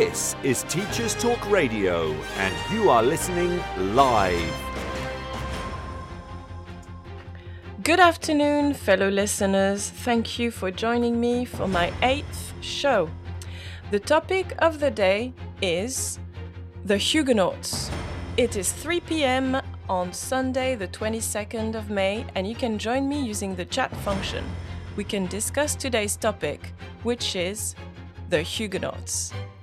This is Teachers Talk Radio, and you are listening live. Good afternoon, fellow listeners. Thank you for joining me for my eighth show. The topic of the day is the Huguenots. It is 3 p.m. on Sunday, the 22nd of May, and you can join me using the chat function. We can discuss today's topic, which is the Huguenots.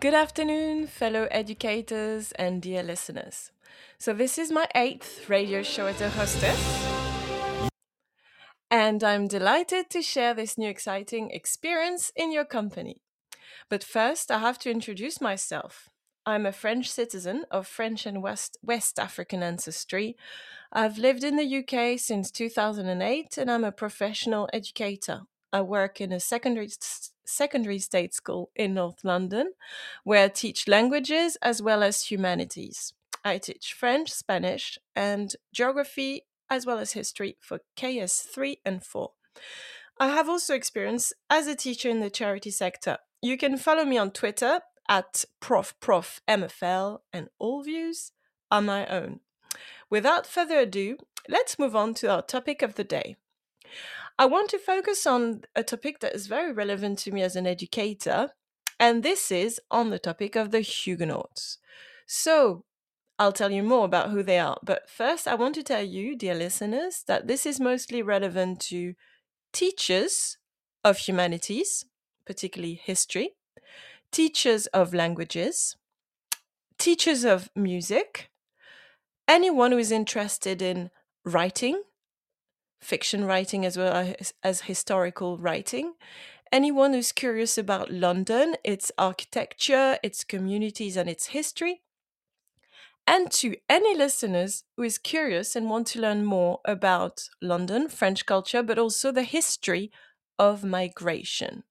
Good afternoon, fellow educators and dear listeners. So, this is my eighth radio show as a hostess. And I'm delighted to share this new exciting experience in your company. But first, I have to introduce myself. I'm a French citizen of French and West, West African ancestry. I've lived in the UK since 2008 and I'm a professional educator. I work in a secondary secondary state school in North London, where I teach languages as well as humanities. I teach French, Spanish, and geography as well as history for KS3 and 4. I have also experience as a teacher in the charity sector. You can follow me on Twitter at profprofmfl and all views are my own. Without further ado, let's move on to our topic of the day. I want to focus on a topic that is very relevant to me as an educator, and this is on the topic of the Huguenots. So, I'll tell you more about who they are, but first, I want to tell you, dear listeners, that this is mostly relevant to teachers of humanities, particularly history, teachers of languages, teachers of music, anyone who is interested in writing fiction writing as well as, as historical writing. Anyone who's curious about London, its architecture, its communities, and its history. And to any listeners who is curious and want to learn more about London, French culture, but also the history of migration.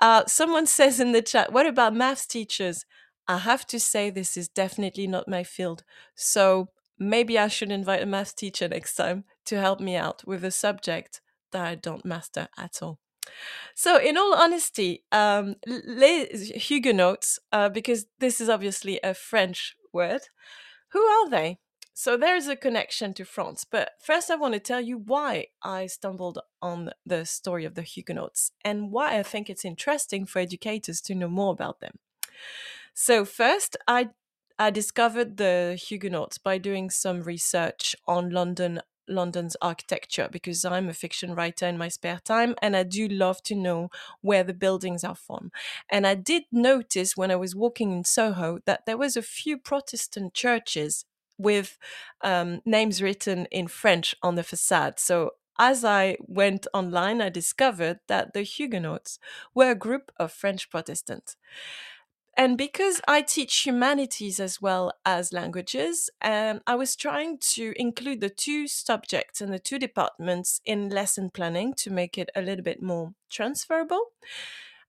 Uh, someone says in the chat, what about maths teachers? I have to say, this is definitely not my field. So maybe I should invite a math teacher next time to help me out with a subject that I don't master at all. So, in all honesty, um, les Huguenots, uh, because this is obviously a French word, who are they? So, there is a connection to France. But first, I want to tell you why I stumbled on the story of the Huguenots and why I think it's interesting for educators to know more about them. So, first, I I discovered the Huguenots by doing some research on London London's architecture because I'm a fiction writer in my spare time and I do love to know where the buildings are from. And I did notice when I was walking in Soho that there was a few Protestant churches with um, names written in French on the facade. So as I went online, I discovered that the Huguenots were a group of French Protestants and because I teach humanities as well as languages, um, I was trying to include the two subjects and the two departments in lesson planning to make it a little bit more transferable.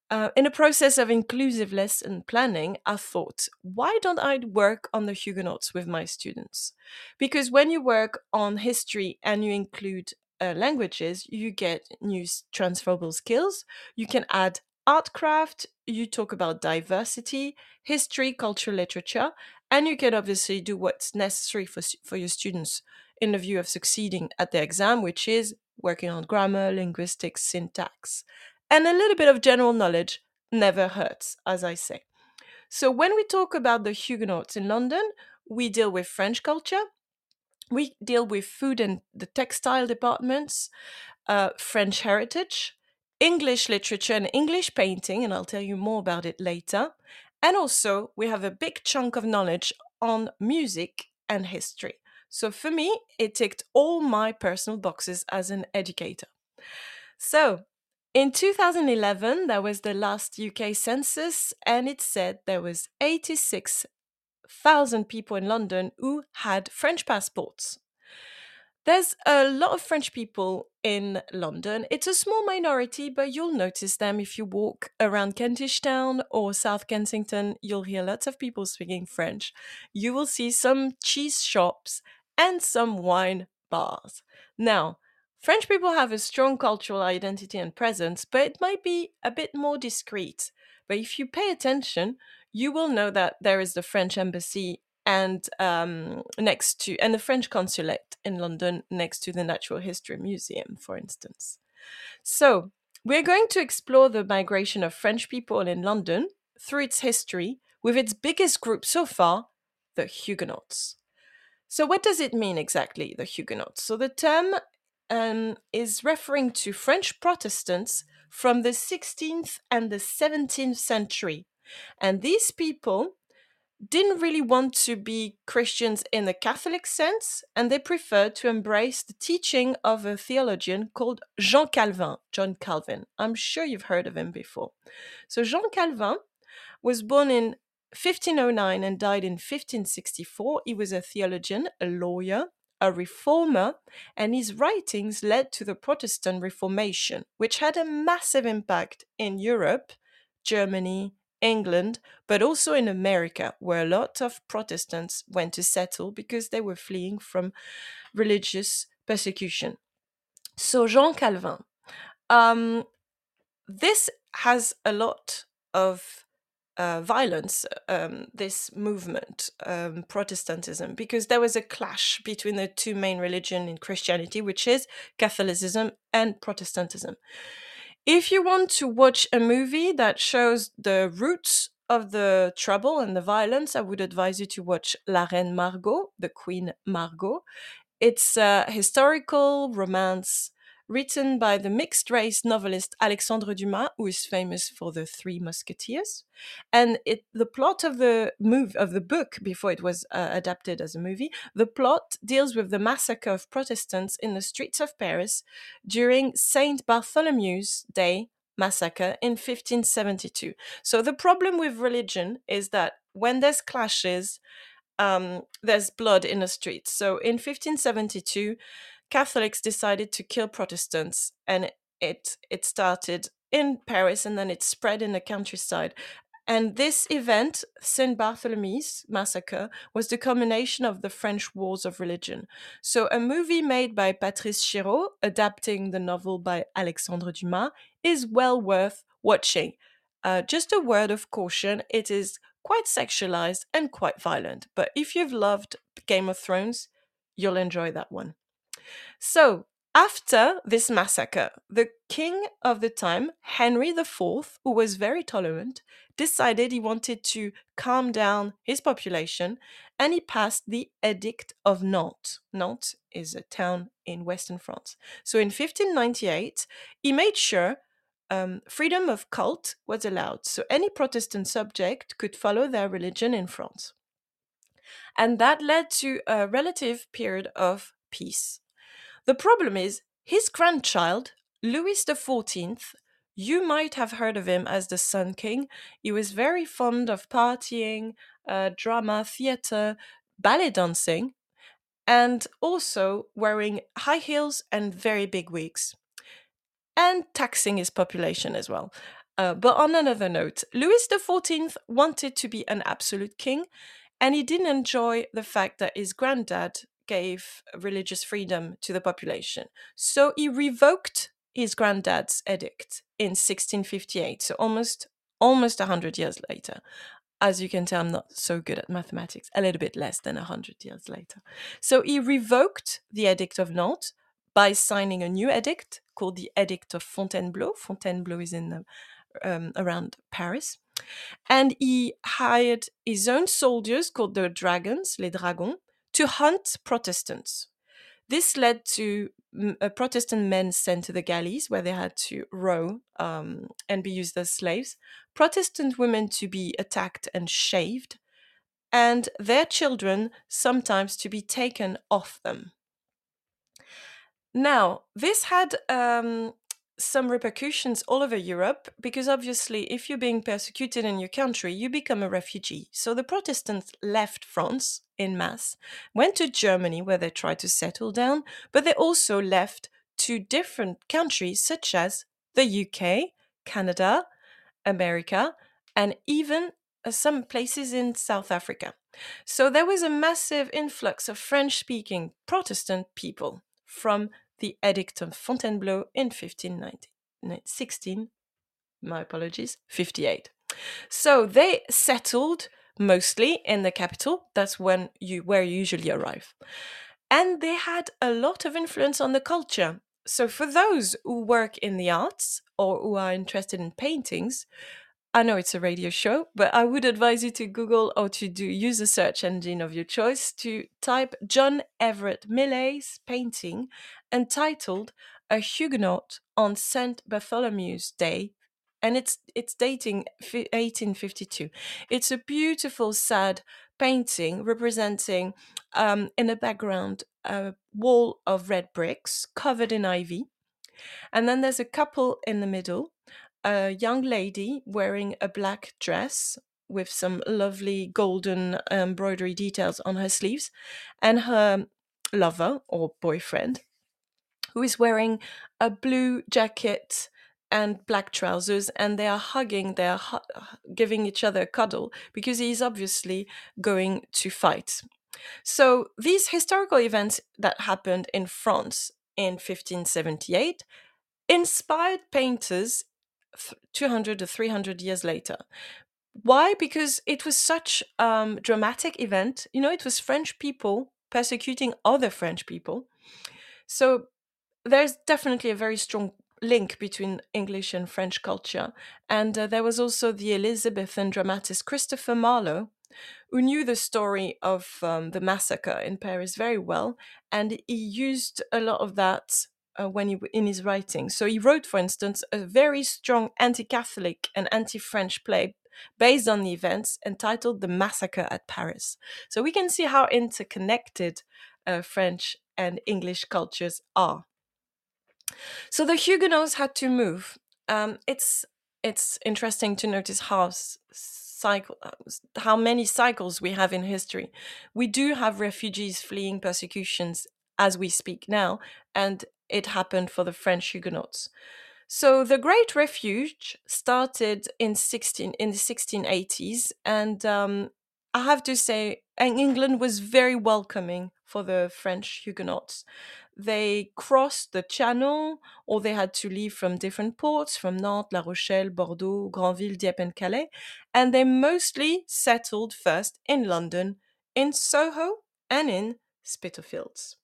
Uh, in a process of inclusive lesson planning, I thought, why don't I work on the Huguenots with my students? Because when you work on history and you include uh, languages, you get new transferable skills. You can add art craft, you talk about diversity, history, culture, literature, and you can obviously do what's necessary for, for your students in the view of succeeding at the exam, which is working on grammar, linguistics, syntax. And a little bit of general knowledge never hurts, as I say. So when we talk about the Huguenots in London, we deal with French culture, we deal with food and the textile departments, uh, French heritage, English literature and English painting, and I'll tell you more about it later. And also, we have a big chunk of knowledge on music and history. So for me, it ticked all my personal boxes as an educator. So, in 2011, there was the last UK census, and it said there was 86,000 people in London who had French passports. There's a lot of French people in London. It's a small minority, but you'll notice them if you walk around Kentish Town or South Kensington. You'll hear lots of people speaking French. You will see some cheese shops and some wine bars. Now, French people have a strong cultural identity and presence, but it might be a bit more discreet. But if you pay attention, you will know that there is the French embassy and um, next to and the French consulate in London next to the Natural History Museum, for instance. So we're going to explore the migration of French people in London through its history, with its biggest group so far, the Huguenots. So, what does it mean exactly, the Huguenots? So, the term um, is referring to French Protestants from the 16th and the 17th century. And these people didn't really want to be Christians in the Catholic sense, and they preferred to embrace the teaching of a theologian called Jean Calvin. John Calvin. I'm sure you've heard of him before. So, Jean Calvin was born in 1509 and died in 1564. He was a theologian, a lawyer, a reformer, and his writings led to the Protestant Reformation, which had a massive impact in Europe, Germany, England, but also in America, where a lot of Protestants went to settle because they were fleeing from religious persecution. So, Jean Calvin, um, this has a lot of uh, violence, um, this movement, um, Protestantism, because there was a clash between the two main religions in Christianity, which is Catholicism and Protestantism. If you want to watch a movie that shows the roots of the trouble and the violence, I would advise you to watch La Reine Margot, the Queen Margot. It's a historical romance written by the mixed race novelist Alexandre Dumas, who is famous for the Three Musketeers. And it, the plot of the move of the book, before it was uh, adapted as a movie, the plot deals with the massacre of Protestants in the streets of Paris during Saint Bartholomew's Day massacre in 1572. So the problem with religion is that when there's clashes, um, there's blood in the streets. So in 1572 Catholics decided to kill Protestants, and it it started in Paris and then it spread in the countryside. And this event, Saint Bartholomew's massacre, was the culmination of the French wars of religion. So, a movie made by Patrice Chéreau, adapting the novel by Alexandre Dumas, is well worth watching. Uh, just a word of caution it is quite sexualized and quite violent. But if you've loved Game of Thrones, you'll enjoy that one. So, after this massacre, the king of the time, Henry IV, who was very tolerant, decided he wanted to calm down his population and he passed the Edict of Nantes. Nantes is a town in western France. So in 1598, he made sure um, freedom of cult was allowed. So any Protestant subject could follow their religion in France. And that led to a relative period of peace. The problem is, his grandchild, Louis XIV, you might have heard of him as the Sun King. He was very fond of partying, uh, drama, theatre, ballet dancing, and also wearing high heels and very big wigs, and taxing his population as well. Uh, but on another note, Louis XIV wanted to be an absolute king, and he didn't enjoy the fact that his granddad gave religious freedom to the population. So he revoked his granddad's edict in 1658, so almost almost 100 years later. As you can tell, I'm not so good at mathematics, a little bit less than 100 years later. So he revoked the Edict of Nantes by signing a new edict called the Edict of Fontainebleau. Fontainebleau is in um, around Paris. And he hired his own soldiers called the Dragons, les Dragons, to hunt Protestants. This led to uh, Protestant men sent to the galleys, where they had to row um, and be used as slaves, Protestant women to be attacked and shaved, and their children sometimes to be taken off them. Now, this had um, some repercussions all over Europe because obviously, if you're being persecuted in your country, you become a refugee. So the Protestants left France in mass, went to Germany where they tried to settle down, but they also left to different countries such as the UK, Canada, America, and even uh, some places in South Africa. So there was a massive influx of French speaking Protestant people from the Edict of Fontainebleau in 1516. My apologies, 58. So they settled mostly in the capital. That's when you where you usually arrive. And they had a lot of influence on the culture. So for those who work in the arts or who are interested in paintings, I know it's a radio show, but I would advise you to Google or to do use a search engine of your choice to type John Everett Millais's painting entitled A Huguenot on St. Bartholomew's Day and it's it's dating 1852. It's a beautiful sad painting representing um, in the background a wall of red bricks covered in ivy. And then there's a couple in the middle a young lady wearing a black dress with some lovely golden um, embroidery details on her sleeves, and her lover or boyfriend, who is wearing a blue jacket and black trousers, and they are hugging, they are hu- giving each other a cuddle because he's obviously going to fight. So, these historical events that happened in France in 1578 inspired painters 200 to 300 years later. Why? Because it was such a um, dramatic event. You know, it was French people persecuting other French people. So there's definitely a very strong link between English and French culture. And uh, there was also the Elizabethan dramatist Christopher Marlowe, who knew the story of um, the massacre in Paris very well. And he used a lot of that uh, when he in his writing. So he wrote, for instance, a very strong anti-Catholic and anti-French play based on the events entitled "The Massacre at Paris." So we can see how interconnected uh, French and English cultures are. So the Huguenots had to move. Um, it's it's interesting to notice how cycle uh, how many cycles we have in history. We do have refugees fleeing persecutions as we speak now, and it happened for the French Huguenots. So the Great Refuge started in 16 in the 1680s, and um, I have to say, England was very welcoming for the French Huguenots. They crossed the Channel, or they had to leave from different ports, from Nantes, La Rochelle, Bordeaux, Granville, Dieppe, and Calais, and they mostly settled first in London, in Soho, and in Spitalfields.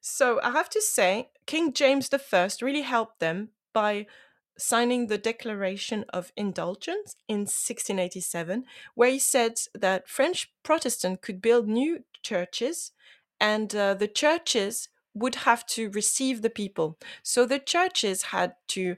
So I have to say, King James I really helped them by signing the Declaration of Indulgence in 1687, where he said that French Protestant could build new churches and uh, the churches would have to receive the people. So the churches had to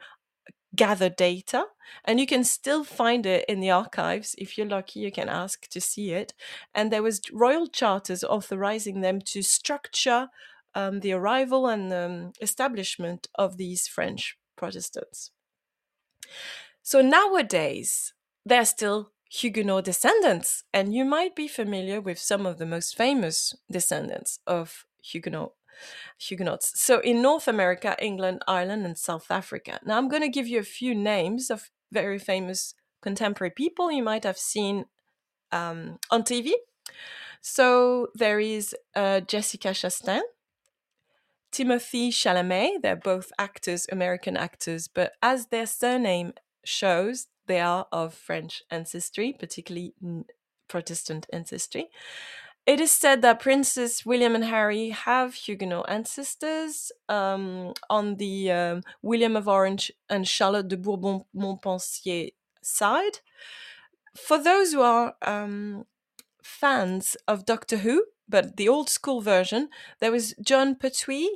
gather data and you can still find it in the archives if you're lucky you can ask to see it and there was royal charters authorizing them to structure um, the arrival and um, establishment of these French Protestants. So nowadays, they're still Huguenot descendants, and you might be familiar with some of the most famous descendants of Huguenot Huguenots. So in North America, England, Ireland, and South Africa. Now I'm going to give you a few names of very famous contemporary people you might have seen um, on TV. So there is uh, Jessica Chastain, Timothée Chalamet. They're both actors, American actors, but as their surname shows, they are of French ancestry, particularly Protestant ancestry. It is said that Princes William and Harry have Huguenot ancestors um, on the um, William of Orange and Charlotte de Bourbon Montpensier side. For those who are um, fans of Doctor Who, but the old school version, there was Jon Pertwee,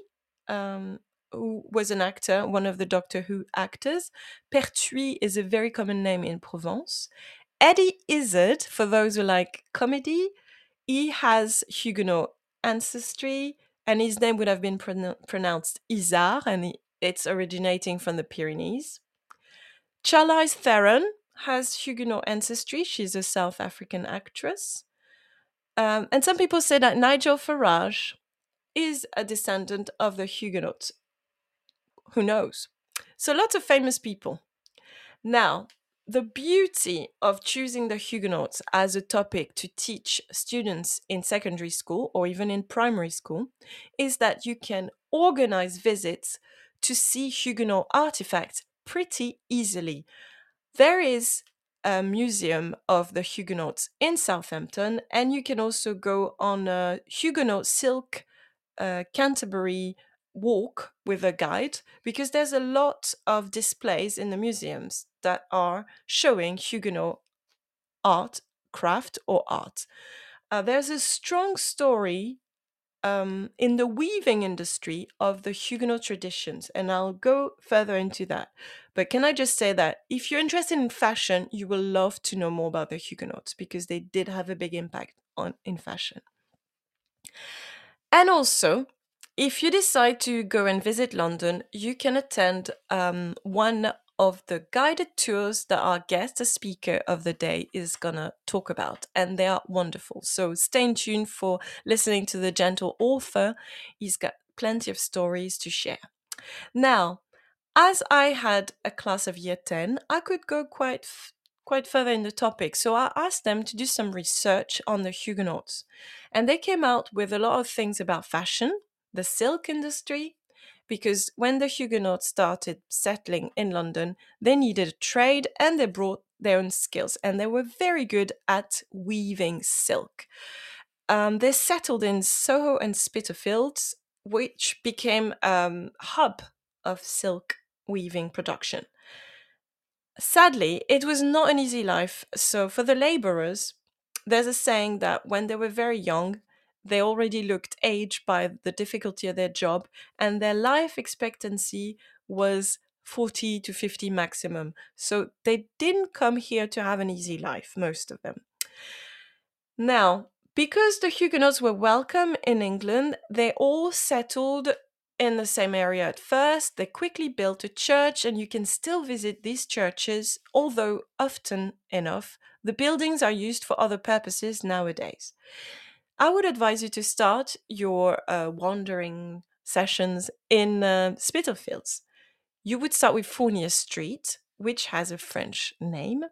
um, who was an actor, one of the Doctor Who actors. Pertuis is a very common name in Provence. Eddie Izzard, for those who like comedy, he has Huguenot ancestry, and his name would have been pronounced Izard, and it's originating from the Pyrenees. Charlize Theron has Huguenot ancestry. She's a South African actress. Um, and some people say that Nigel Farage is a descendant of the Huguenots. Who knows? So lots of famous people. Now, the beauty of choosing the Huguenots as a topic to teach students in secondary school or even in primary school is that you can organize visits to see Huguenot artifacts pretty easily. There is a museum of the Huguenots in Southampton, and you can also go on a Huguenot silk uh, Canterbury walk with a guide because there's a lot of displays in the museums that are showing Huguenot art, craft, or art. Uh, there's a strong story um, in the weaving industry of the Huguenot traditions, and I'll go further into that. But can I just say that if you're interested in fashion, you will love to know more about the Huguenots because they did have a big impact on in fashion. And also, if you decide to go and visit London, you can attend um, one of the guided tours that our guest, the speaker of the day, is gonna talk about, and they are wonderful. So stay tuned for listening to the gentle author. He's got plenty of stories to share. Now, as I had a class of year 10, I could go quite f- quite further in the topic. So I asked them to do some research on the Huguenots. And they came out with a lot of things about fashion, the silk industry, because when the Huguenots started settling in London, they needed a trade and they brought their own skills, and they were very good at weaving silk. Um, they settled in Soho and Spitalfields, which became a um, hub of silk weaving production. Sadly, it was not an easy life. So, for the laborers, there's a saying that when they were very young, they already looked aged by the difficulty of their job, and their life expectancy was 40 to 50 maximum. So, they didn't come here to have an easy life, most of them. Now, because the Huguenots were welcome in England, they all settled in the same area at first. They quickly built a church, and you can still visit these churches, although often enough, the buildings are used for other purposes nowadays. I would advise you to start your uh, wandering sessions in uh, Spitalfields. You would start with Fournier Street, which has a French name.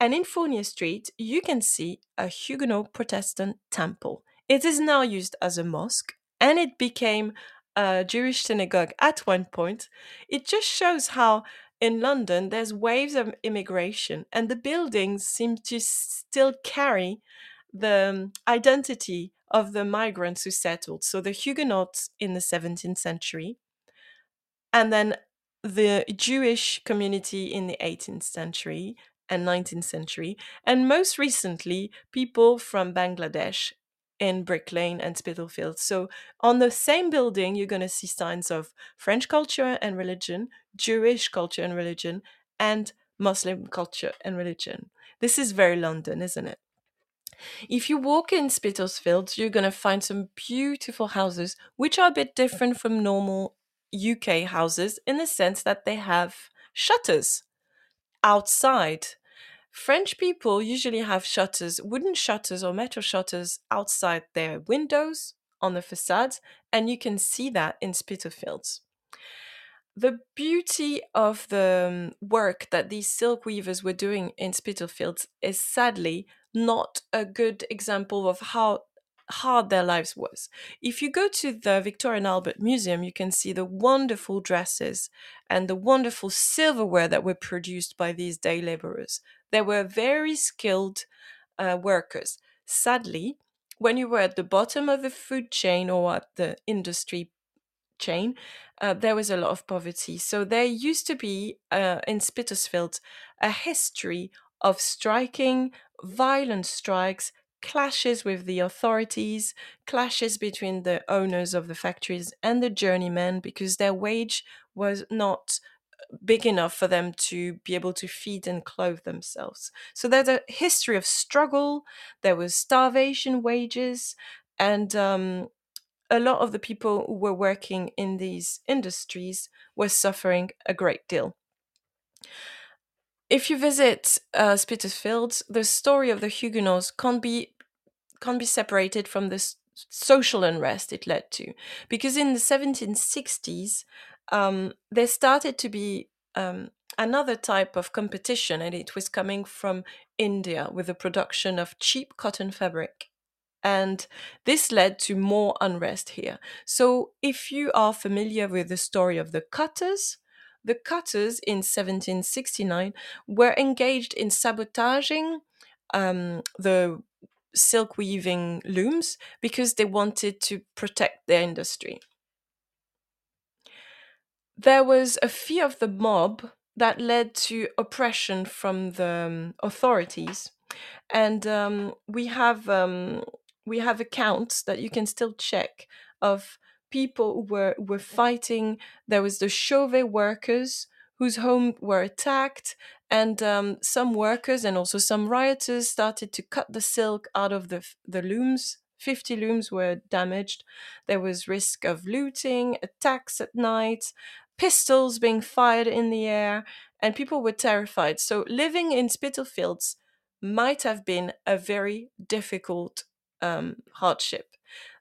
And in Fournier Street, you can see a Huguenot Protestant temple. It is now used as a mosque and it became a Jewish synagogue at one point. It just shows how in London there's waves of immigration and the buildings seem to still carry the um, identity of the migrants who settled. So the Huguenots in the 17th century, and then the Jewish community in the 18th century and 19th century, and most recently, people from Bangladesh in Brick Lane and Spitalfield. So on the same building, you're going to see signs of French culture and religion, Jewish culture and religion, and Muslim culture and religion. This is very London, isn't it? If you walk in Spitalfields, you're going to find some beautiful houses, which are a bit different from normal UK houses in the sense that they have shutters outside French people usually have shutters, wooden shutters or metal shutters outside their windows on the facades, and you can see that in Spitalfields. The beauty of the um, work that these silk weavers were doing in Spitalfields is sadly not a good example of how hard their lives was. If you go to the Victoria and Albert Museum, you can see the wonderful dresses and the wonderful silverware that were produced by these day laborers. They were very skilled uh, workers. Sadly, when you were at the bottom of the food chain or at the industry chain, uh, there was a lot of poverty. So there used to be uh, in Spitalfield a history of striking, violent strikes, clashes with the authorities, clashes between the owners of the factories and the journeymen because their wage was not big enough for them to be able to feed and clothe themselves. So there's a history of struggle. There was starvation wages, and um, a lot of the people who were working in these industries were suffering a great deal. If you visit uh, Spitalfields, the story of the Huguenots can't be can't be separated from the social unrest it led to, because in the 1760s um, there started to be um, another type of competition, and it was coming from India with the production of cheap cotton fabric. And this led to more unrest here. So, if you are familiar with the story of the cutters, the cutters in 1769 were engaged in sabotaging um, the silk weaving looms because they wanted to protect their industry. There was a fear of the mob that led to oppression from the um, authorities, and um, we have um, we have accounts that you can still check of people who were were fighting. There was the Chauvet workers whose homes were attacked, and um, some workers and also some rioters started to cut the silk out of the the looms. Fifty looms were damaged. There was risk of looting, attacks at night, pistols being fired in the air, and people were terrified. So living in Spitalfields might have been a very difficult um, hardship.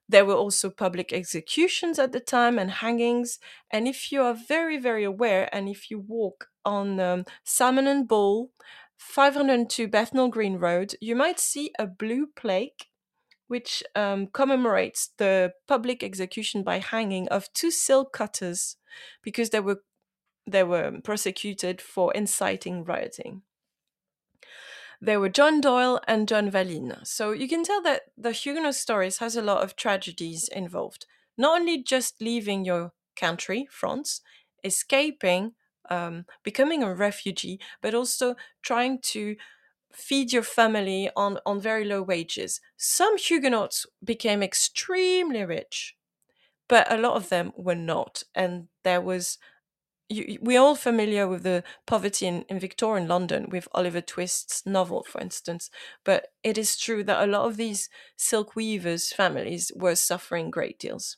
There were also public executions at the time and hangings. And if you are very, very aware, and if you walk on um, Salmon and Ball, 502 Bethnal Green Road, you might see a blue plaque which um, commemorates the public execution by hanging of two silk cutters because they were they were prosecuted for inciting rioting. There were John Doyle and John Valine. So you can tell that the Huguenot stories has a lot of tragedies involved. Not only just leaving your country, France, escaping, um, becoming a refugee, but also trying to feed your family on, on very low wages. Some Huguenots became extremely rich, but a lot of them were not. And there was you, we're all familiar with the poverty in, in Victorian London with Oliver Twist's novel, for instance. But it is true that a lot of these silk weavers' families were suffering great deals.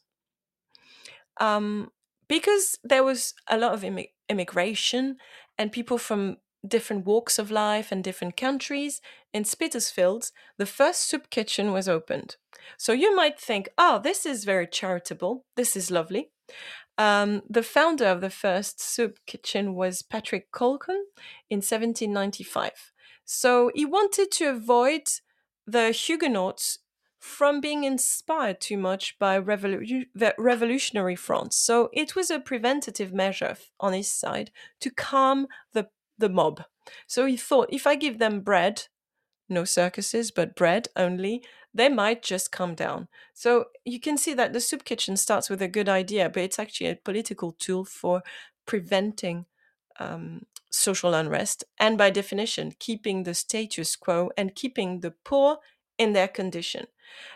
Um, because there was a lot of immig- immigration and people from different walks of life and different countries, in Spitalfields, the first soup kitchen was opened. So you might think, oh, this is very charitable, this is lovely. Um, the founder of the first soup kitchen was Patrick Colquhoun in 1795. So he wanted to avoid the Huguenots from being inspired too much by revolu- revolutionary France. So it was a preventative measure on his side to calm the, the mob. So he thought if I give them bread, no circuses, but bread only, they might just come down. So you can see that the soup kitchen starts with a good idea, but it's actually a political tool for preventing um, social unrest and, by definition, keeping the status quo and keeping the poor in their condition.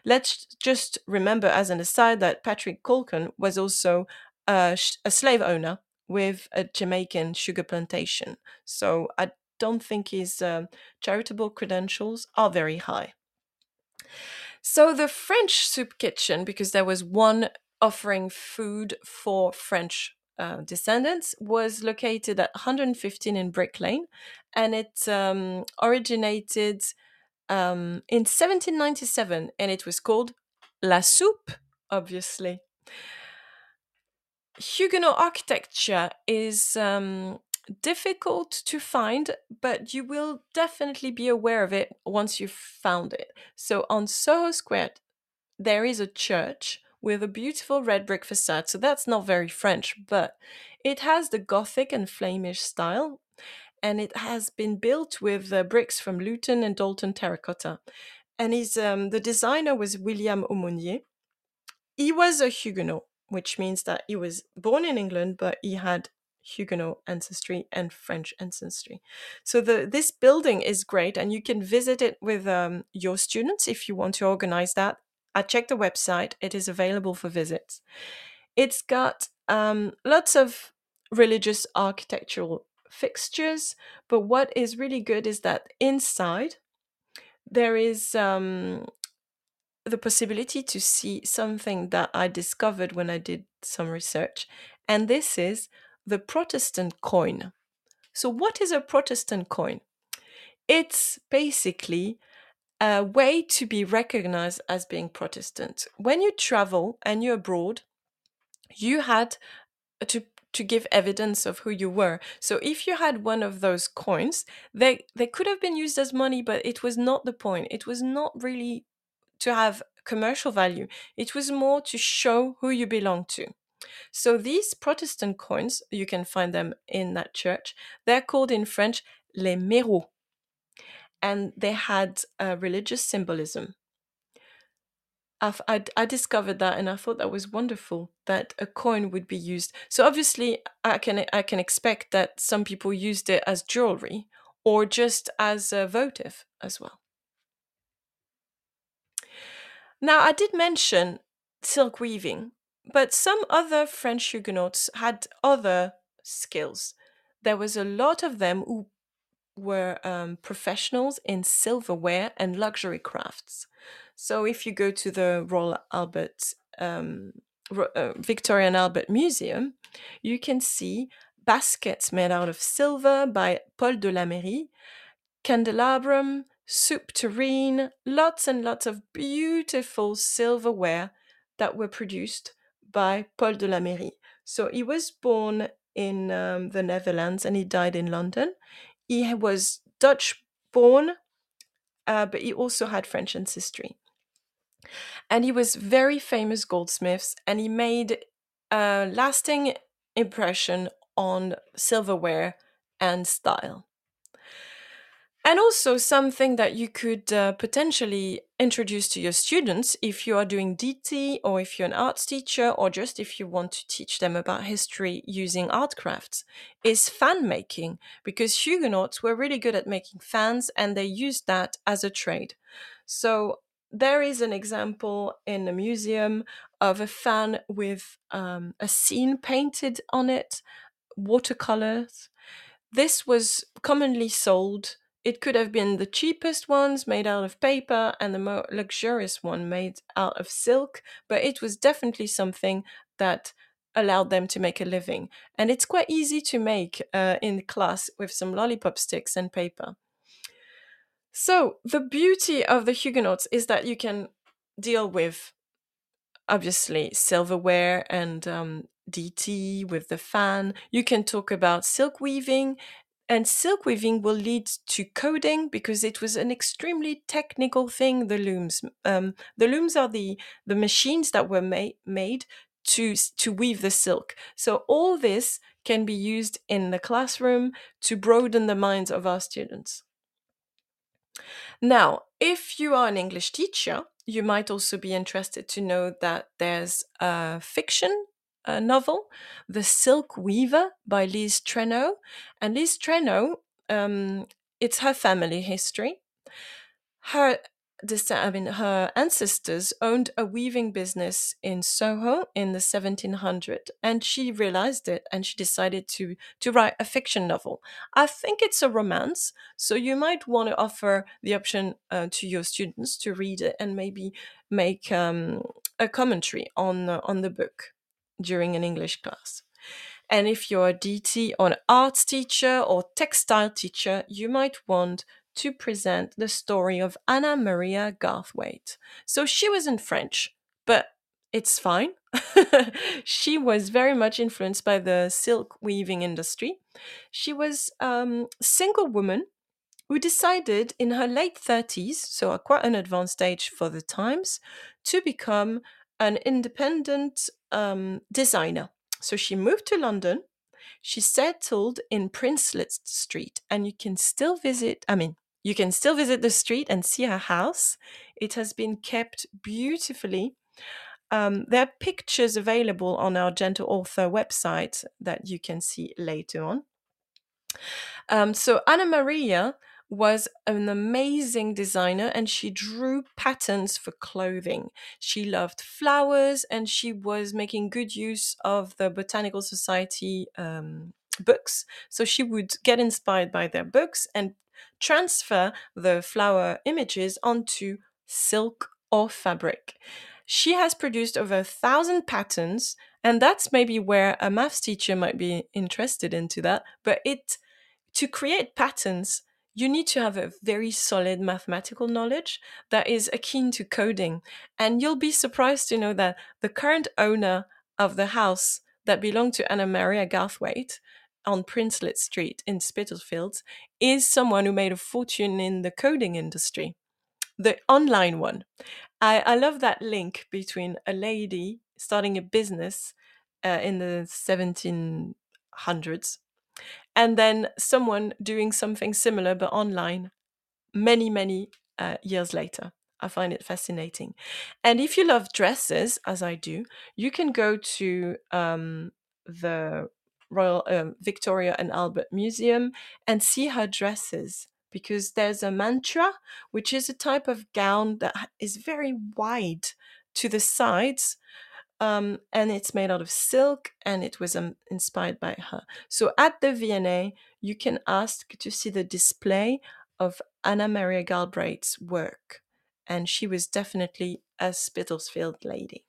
Let's just remember, as an aside, that Patrick Colquhoun was also a, a slave owner with a Jamaican sugar plantation. So I don't think his um, charitable credentials are very high. So the French soup kitchen, because there was one offering food for French uh, descendants, was located at 115 in Brick Lane, and it um, originated um, in 1797, and it was called La Soupe, obviously. Huguenot architecture is um, difficult to find, but you will definitely be aware of it once you've found it. So on Soho Square, there is a church with a beautiful red brick facade. So that's not very French, but it has the Gothic and Flemish style, and it has been built with uh, bricks from Luton and Doulton terracotta. And his, um, the designer was William Aumonier. He was a Huguenot, which means that he was born in England, but he had Huguenot ancestry and French ancestry. So the this building is great, and you can visit it with um, your students if you want to organize that. I checked the website; it is available for visits. It's got um, lots of religious architectural fixtures, but what is really good is that inside there is um, the possibility to see something that I discovered when I did some research, and this is the Protestant coin. So, what is a Protestant coin? It's basically a way to be recognized as being Protestant. When you travel and you're abroad, you had to to give evidence of who you were. So if you had one of those coins, they they could have been used as money, but it was not the point. It was not really to have commercial value. It was more to show who you belong to. So these Protestant coins, you can find them in that church. They're called in French les méreaux, and they had a religious symbolism. I, I discovered that and I thought that was wonderful that a coin would be used. So obviously, I can I can expect that some people used it as jewelry or just as a votive as well. Now, I did mention silk weaving, but some other French Huguenots had other skills. There was a lot of them who were um, professionals in silverware and luxury crafts. So if you go to the Royal Albert um, uh, Victoria and Albert Museum, you can see baskets made out of silver by Paul de Lamerie, candelabrum, soup tureen, lots and lots of beautiful silverware that were produced by Paul de Lamerie. So he was born in um, the Netherlands and he died in London. He was Dutch born, uh, but he also had French ancestry. And he was very famous goldsmiths and he made a lasting impression on silverware and style. And also something that you could uh, potentially introduce to your students if you are doing DT or if you're an arts teacher or just if you want to teach them about history using art crafts is fan making because Huguenots were really good at making fans and they used that as a trade. So there is an example in a museum of a fan with um, a scene painted on it, watercolors. This was commonly sold it could have been the cheapest ones made out of paper and the more luxurious one made out of silk, but it was definitely something that allowed them to make a living. And it's quite easy to make uh, in class with some lollipop sticks and paper. So, the beauty of the Huguenots is that you can deal with obviously silverware and um, DT with the fan. You can talk about silk weaving and silk weaving will lead to coding because it was an extremely technical thing. The looms, um, the looms are the the machines that were ma- made to to weave the silk. So all this can be used in the classroom to broaden the minds of our students. Now, if you are an English teacher, you might also be interested to know that there's a fiction uh, novel, The Silk Weaver by Lise Trenow. And Lise Trenow, um, it's her family history. Her I mean, her ancestors owned a weaving business in Soho in the 1700s, and she realized it, and she decided to to write a fiction novel. I think it's a romance, so you might want to offer the option uh, to your students to read it and maybe make um, a commentary on on the book during an English class. And if you're a DT or an arts teacher or textile teacher, you might want to present the story of Anna Maria Garthwaite. So she was in French, but it's fine. she was very much influenced by the silk weaving industry. She was a um, single woman who decided in her late 30s, so quite an advanced age for the times, to become an independent um, designer. So she moved to London. She settled in Princelet Street, and you can still visit. I mean, you can still visit the street and see her house. It has been kept beautifully. Um, there are pictures available on our Gentle Author website that you can see later on. Um, so Anna Maria was an amazing designer and she drew patterns for clothing. She loved flowers and she was making good use of the Botanical Society um, books. So she would get inspired by their books and transfer the flower images onto silk or fabric. She has produced over a thousand patterns, and that's maybe where a maths teacher might be interested into that. But it to create patterns, you need to have a very solid mathematical knowledge that is akin to coding. And you'll be surprised to know that the current owner of the house that belonged to Anna Maria Garthwaite on Princelet Street in Spitalfields is someone who made a fortune in the coding industry, the online one. I, I love that link between a lady starting a business uh, in the 1700s and then someone doing something similar but online many, many uh, years later. I find it fascinating. And if you love dresses, as I do, you can go to um, the Royal uh, Victoria and Albert Museum and see her dresses because there's a mantua, which is a type of gown that is very wide to the sides. Um, and it's made out of silk and it was um, inspired by her. So at the V&A, you can ask to see the display of Anna Maria Galbraith's work. And she was definitely a Spitalfield lady.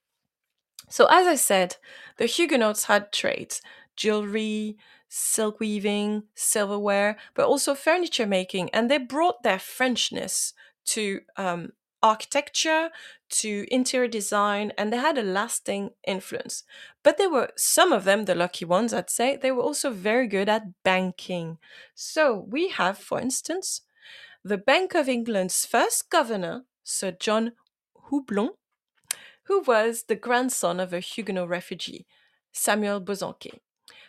So, as I said, the Huguenots had trades jewelry, silk weaving, silverware, but also furniture making, and they brought their Frenchness to um, architecture, to interior design, and they had a lasting influence. But there were, some of them, the lucky ones, I'd say, they were also very good at banking. So we have, for instance, the Bank of England's first governor, Sir John Houblon, who was the grandson of a Huguenot refugee, Samuel Bosanquet.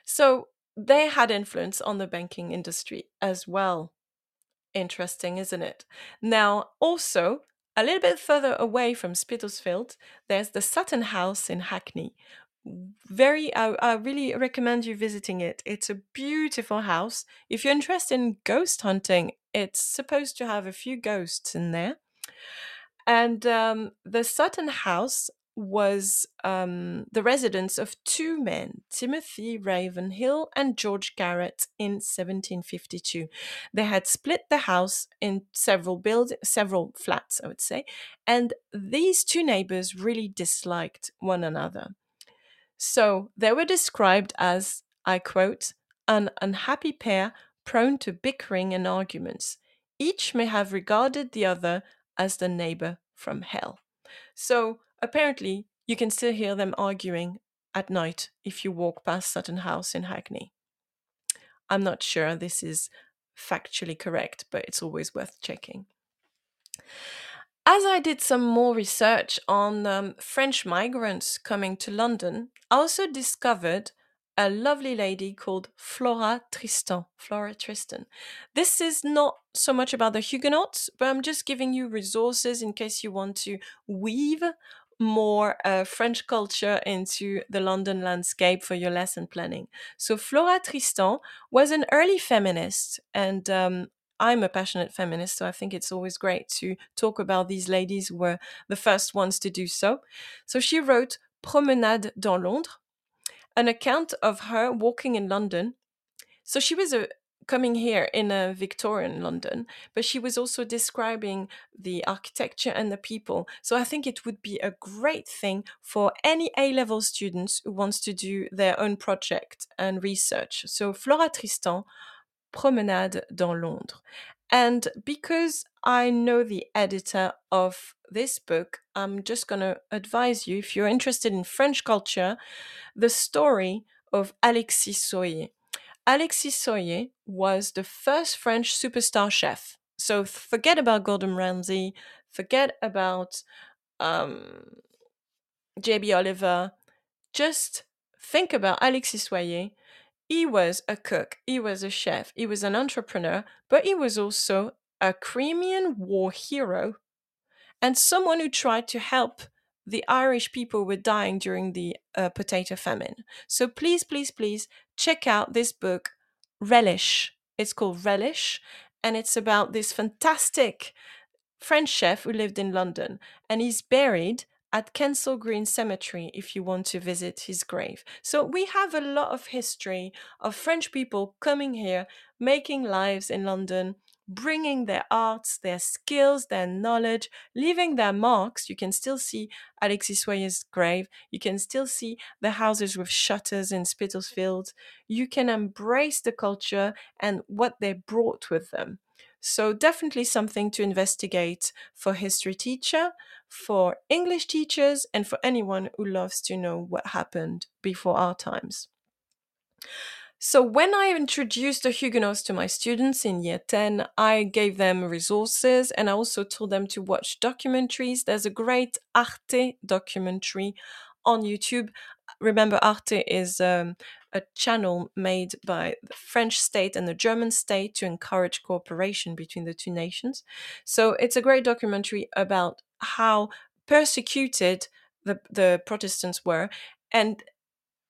So they had influence on the banking industry as well. Interesting, isn't it? Now, also, a little bit further away from Spitalfield, there's the Sutton House in Hackney. Very, I, I really recommend you visiting it. It's a beautiful house. If you're interested in ghost hunting, it's supposed to have a few ghosts in there. And um, the Sutton House was um, the residence of two men, Timothy Ravenhill and George Garrett, in 1752. They had split the house in several build, several flats, I would say, and these two neighbors really disliked one another. So they were described as, I quote, an unhappy pair prone to bickering and arguments. Each may have regarded the other as the neighbor from hell. So apparently, you can still hear them arguing at night if you walk past Sutton House in Hackney. I'm not sure this is factually correct, but it's always worth checking. As I did some more research on um, French migrants coming to London, I also discovered a lovely lady called Flora Tristan. Flora Tristan. This is not so much about the Huguenots, but I'm just giving you resources in case you want to weave more uh, French culture into the London landscape for your lesson planning. So, Flora Tristan was an early feminist, and um, I'm a passionate feminist, so I think it's always great to talk about these ladies who were the first ones to do so. So, she wrote Promenade dans Londres, an account of her walking in London. So, she was a coming here in a Victorian London, but she was also describing the architecture and the people. So I think it would be a great thing for any A level students who wants to do their own project and research. So Flora Tristan, Promenade dans Londres. And because I know the editor of this book, I'm just going to advise you if you're interested in French culture, the story of Alexis Soyer. Alexis Soyer was the first French superstar chef. So forget about Gordon Ramsay, forget about um, Jamie Oliver. Just think about Alexis Soyer. He was a cook, he was a chef, he was an entrepreneur, but he was also a Crimean war hero and someone who tried to help the Irish people were dying during the uh, potato famine. So please, please, please check out this book, Relish. It's called Relish, and it's about this fantastic French chef who lived in London, and he's buried at Kensal Green Cemetery if you want to visit his grave. So we have a lot of history of French people coming here, making lives in London, bringing their arts, their skills, their knowledge, leaving their marks. You can still see Alexis Soyer's grave. You can still see the houses with shutters in Spitalfields. You can embrace the culture and what they brought with them. So, definitely something to investigate for history teacher, for English teachers, and for anyone who loves to know what happened before our times. So, when I introduced the Huguenots to my students in year 10, I gave them resources and I also told them to watch documentaries. There's a great Arte documentary on YouTube. Remember, Arte is um, a channel made by the French state and the German state to encourage cooperation between the two nations. So, it's a great documentary about how persecuted the, the Protestants were and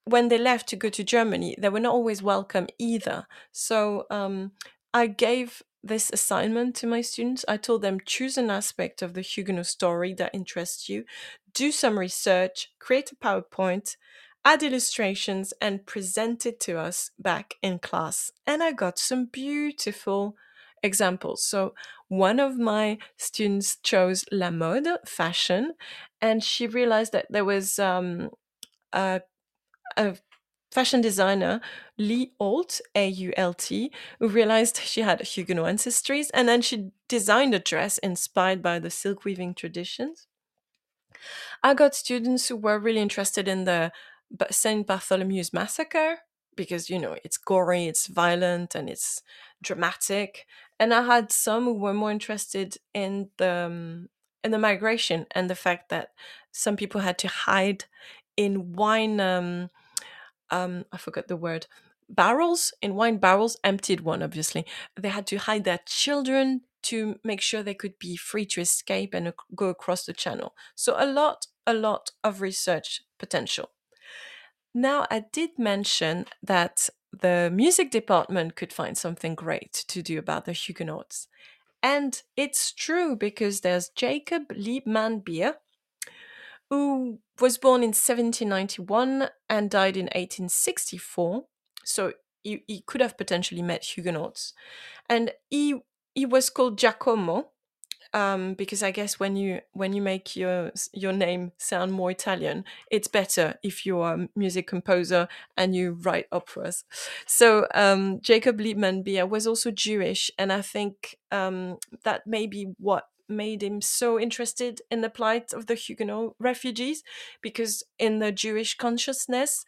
when they left to go to Germany, they were not always welcome either. So um, I gave this assignment to my students. I told them choose an aspect of the Huguenot story that interests you, do some research, create a PowerPoint, add illustrations, and present it to us back in class. And I got some beautiful examples. So one of my students chose la mode, fashion, and she realized that there was um, a a fashion designer, Lee Ault, A U L T, who realized she had Huguenot ancestries, and then she designed a dress inspired by the silk weaving traditions. I got students who were really interested in the St. Bartholomew's massacre because, you know, it's gory, it's violent, and it's dramatic. And I had some who were more interested in the um, in the migration and the fact that some people had to hide in wine um, um, I forgot the word, barrels in wine barrels, emptied one, obviously. They had to hide their children to make sure they could be free to escape and go across the channel. So a lot, a lot of research potential. Now, I did mention that the music department could find something great to do about the Huguenots. And it's true because there's Jacob Liebman Beer, who was born in 1791 and died in 1864. So he, he could have potentially met Huguenots. And he, he was called Giacomo um, because I guess when you when you make your your name sound more Italian, it's better if you're a music composer and you write operas. So um, Jacob Liebman Beer was also Jewish, and I think um, that may be what made him so interested in the plight of the Huguenot refugees, because in the Jewish consciousness,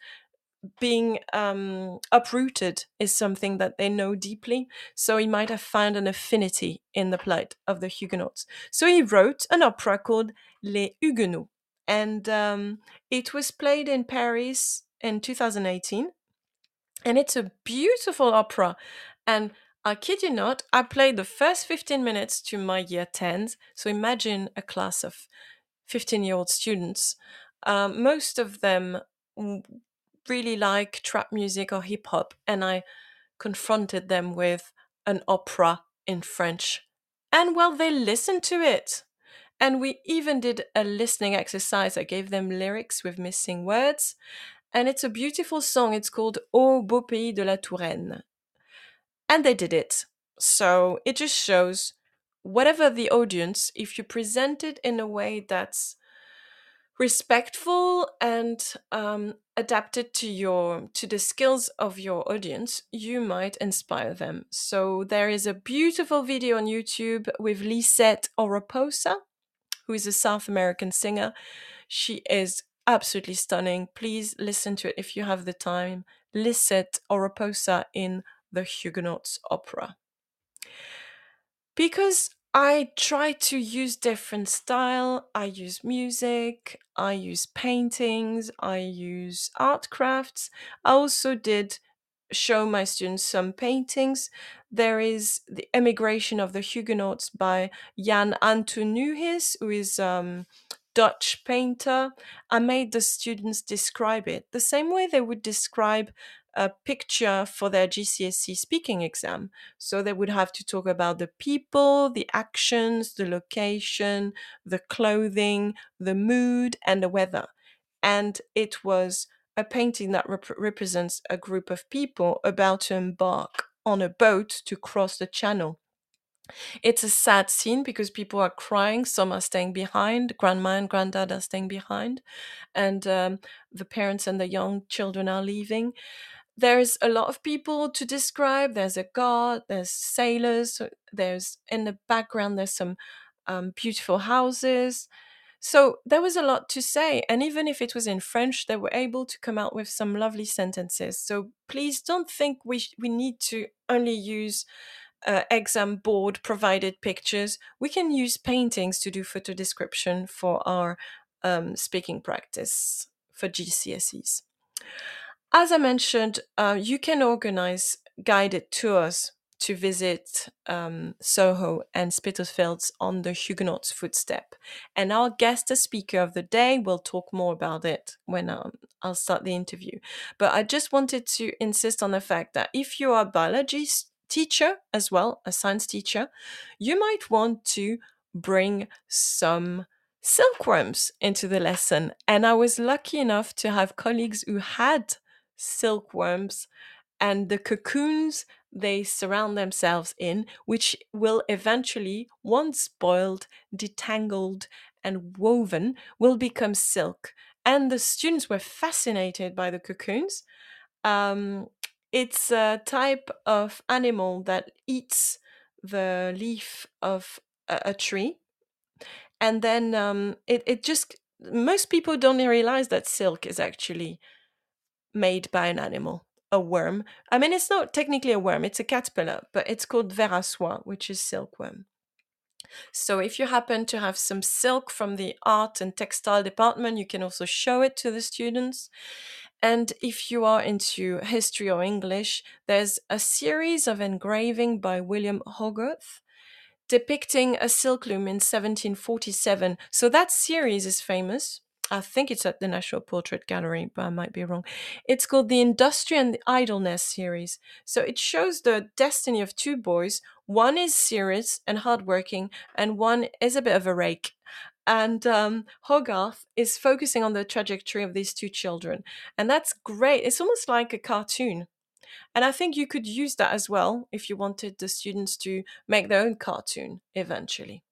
being um, uprooted is something that they know deeply. So he might have found an affinity in the plight of the Huguenots. So he wrote an opera called Les Huguenots, and um, it was played in Paris in 2018. And it's a beautiful opera. And I kid you not, I played the first 15 minutes to my year 10s. So imagine a class of 15 year old students. Um, most of them really like trap music or hip hop, and I confronted them with an opera in French. And well, they listened to it. And we even did a listening exercise. I gave them lyrics with missing words. And it's a beautiful song. It's called Ô beau pays de la Touraine. And they did it. So it just shows whatever the audience, if you present it in a way that's respectful and um, adapted to your to the skills of your audience you might inspire them. So there is a beautiful video on youtube with lisette oropesa who is a south american singer. She is absolutely stunning. Please listen to it if you have the time. Lisette oropesa in the huguenots opera because I try to use different style. I use music, I use paintings, I use art crafts. I also did show my students some paintings. There is the Emigration of the Huguenots by Jan Antoon Neuhuys, who is um, Dutch painter. I made the students describe it the same way they would describe a picture for their GCSE speaking exam. So they would have to talk about the people, the actions, the location, the clothing, the mood, and the weather. And it was a painting that rep- represents a group of people about to embark on a boat to cross the channel. It's a sad scene because people are crying. Some are staying behind. Grandma and granddad are staying behind, and um, the parents and the young children are leaving. There's a lot of people to describe. There's a guard. There's sailors. There's in the background. There's some um, beautiful houses. So there was a lot to say, and even if it was in French, they were able to come out with some lovely sentences. So please don't think we sh- we need to only use uh, exam board provided pictures. We can use paintings to do photo description for our um, speaking practice for GCSEs. As I mentioned, uh, you can organize guided tours to visit um, Soho and Spitalfields on the Huguenots' footstep. And our guest speaker of the day will talk more about it when um, I'll start the interview. But I just wanted to insist on the fact that if you are a biology teacher as well, a science teacher, you might want to bring some silkworms into the lesson. And I was lucky enough to have colleagues who had silkworms and the cocoons they surround themselves in, which will eventually, once boiled, detangled, and woven, will become silk. And the students were fascinated by the cocoons. Um, it's a type of animal that eats the leaf of a, a tree. And then um, it, it just, most people don't realize that silk is actually made by an animal, a worm. I mean, it's not technically a worm, it's a caterpillar, but it's called ver à which is silkworm. So if you happen to have some silk from the art and textile department, you can also show it to the students. And if you are into history or English, there's a series of engraving by William Hogarth depicting a silk loom in 1747. So that series is famous. I think it's at the National Portrait Gallery, but I might be wrong. It's called the Industry and the Idleness series. So it shows the destiny of two boys. One is serious and hardworking, and one is a bit of a rake. And um, Hogarth is focusing on the trajectory of these two children. And that's great. It's almost like a cartoon. And I think you could use that as well if you wanted the students to make their own cartoon eventually.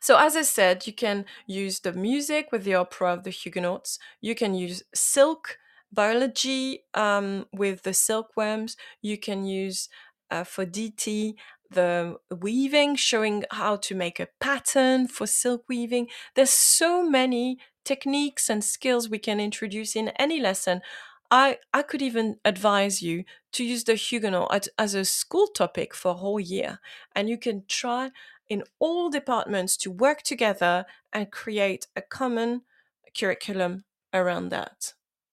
So, as I said, you can use the music with the opera of the Huguenots. You can use silk biology um, with the silkworms. You can use uh, for DT the weaving, showing how to make a pattern for silk weaving. There's so many techniques and skills we can introduce in any lesson. I, I could even advise you to use the Huguenot as, as a school topic for a whole year. And you can try in all departments to work together and create a common curriculum around that.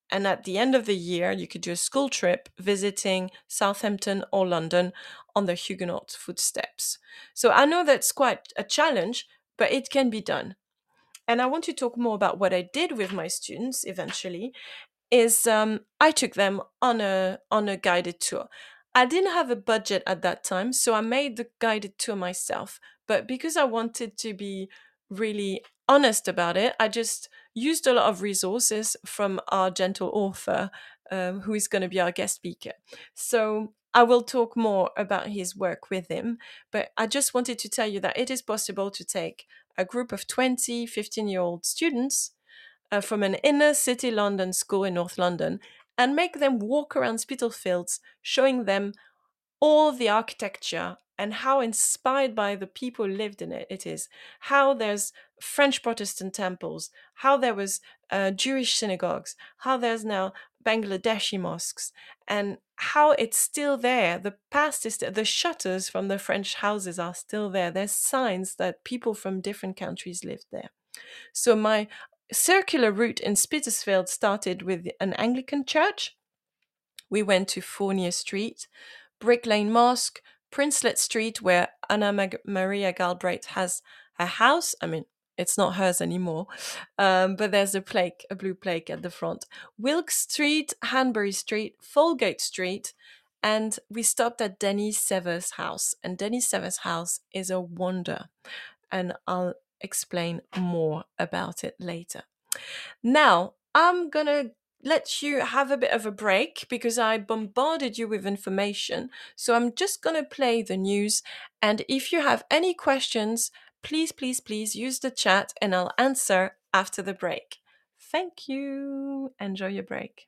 And at the end of the year, you could do a school trip visiting Southampton or London on the Huguenot footsteps. So I know that's quite a challenge, but it can be done. And I want to talk more about what I did with my students eventually. Is um, I took them on a on a guided tour. I didn't have a budget at that time, so I made the guided tour myself. But because I wanted to be really honest about it, I just used a lot of resources from our gentle author, um, who is going to be our guest speaker. So I will talk more about his work with him, but I just wanted to tell you that it is possible to take a group of 20, 15 year old students uh, from an inner city London school in North London and make them walk around Spitalfields, showing them all the architecture and how inspired by the people who lived in it it is. How there's french protestant temples how there was uh, jewish synagogues how there's now bangladeshi mosques and how it's still there. The past is the shutters from the french houses are still there. There's signs that people from different countries lived there. So my circular route in spitalfields started with an anglican church. We went to fournier street Brick Lane Mosque, Princelet Street, where Anna Mag- Maria Galbraith has her house. I mean, it's not hers anymore, um, but there's a plaque, a blue plaque at the front. Wilkes Street, Hanbury Street, Folgate Street, and we stopped at Dennis Severs' house. And Dennis Severs' house is a wonder, and I'll explain more about it later. Now, I'm gonna let you have a bit of a break because I bombarded you with information. So I'm just going to play the news. And if you have any questions, please, please, please use the chat and I'll answer after the break. Thank you. Enjoy your break.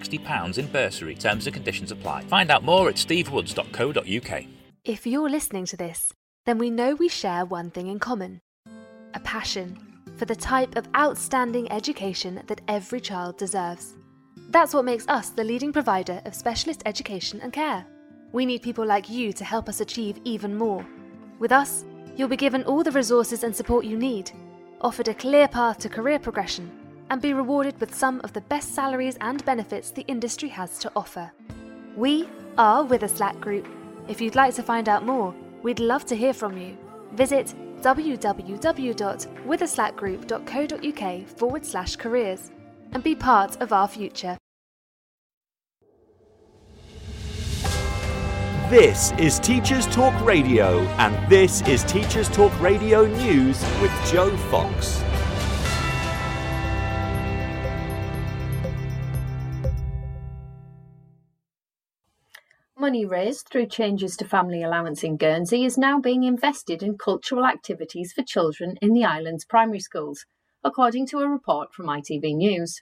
£60 in bursary. Terms and conditions apply. Find out more at stevewoods.co.uk. If you're listening to this, then we know we share one thing in common a passion for the type of outstanding education that every child deserves. That's what makes us the leading provider of specialist education and care. We need people like you to help us achieve even more. With us, you'll be given all the resources and support you need, offered a clear path to career progression and be rewarded with some of the best salaries and benefits the industry has to offer. We are Witherslack Group. If you'd like to find out more, we'd love to hear from you. Visit www.witherslackgroup.co.uk forward slash careers and be part of our future. This is Teachers Talk Radio, and this is Teachers Talk Radio News with Joe Fox. Money raised through changes to family allowance in Guernsey is now being invested in cultural activities for children in the island's primary schools, according to a report from ITV News.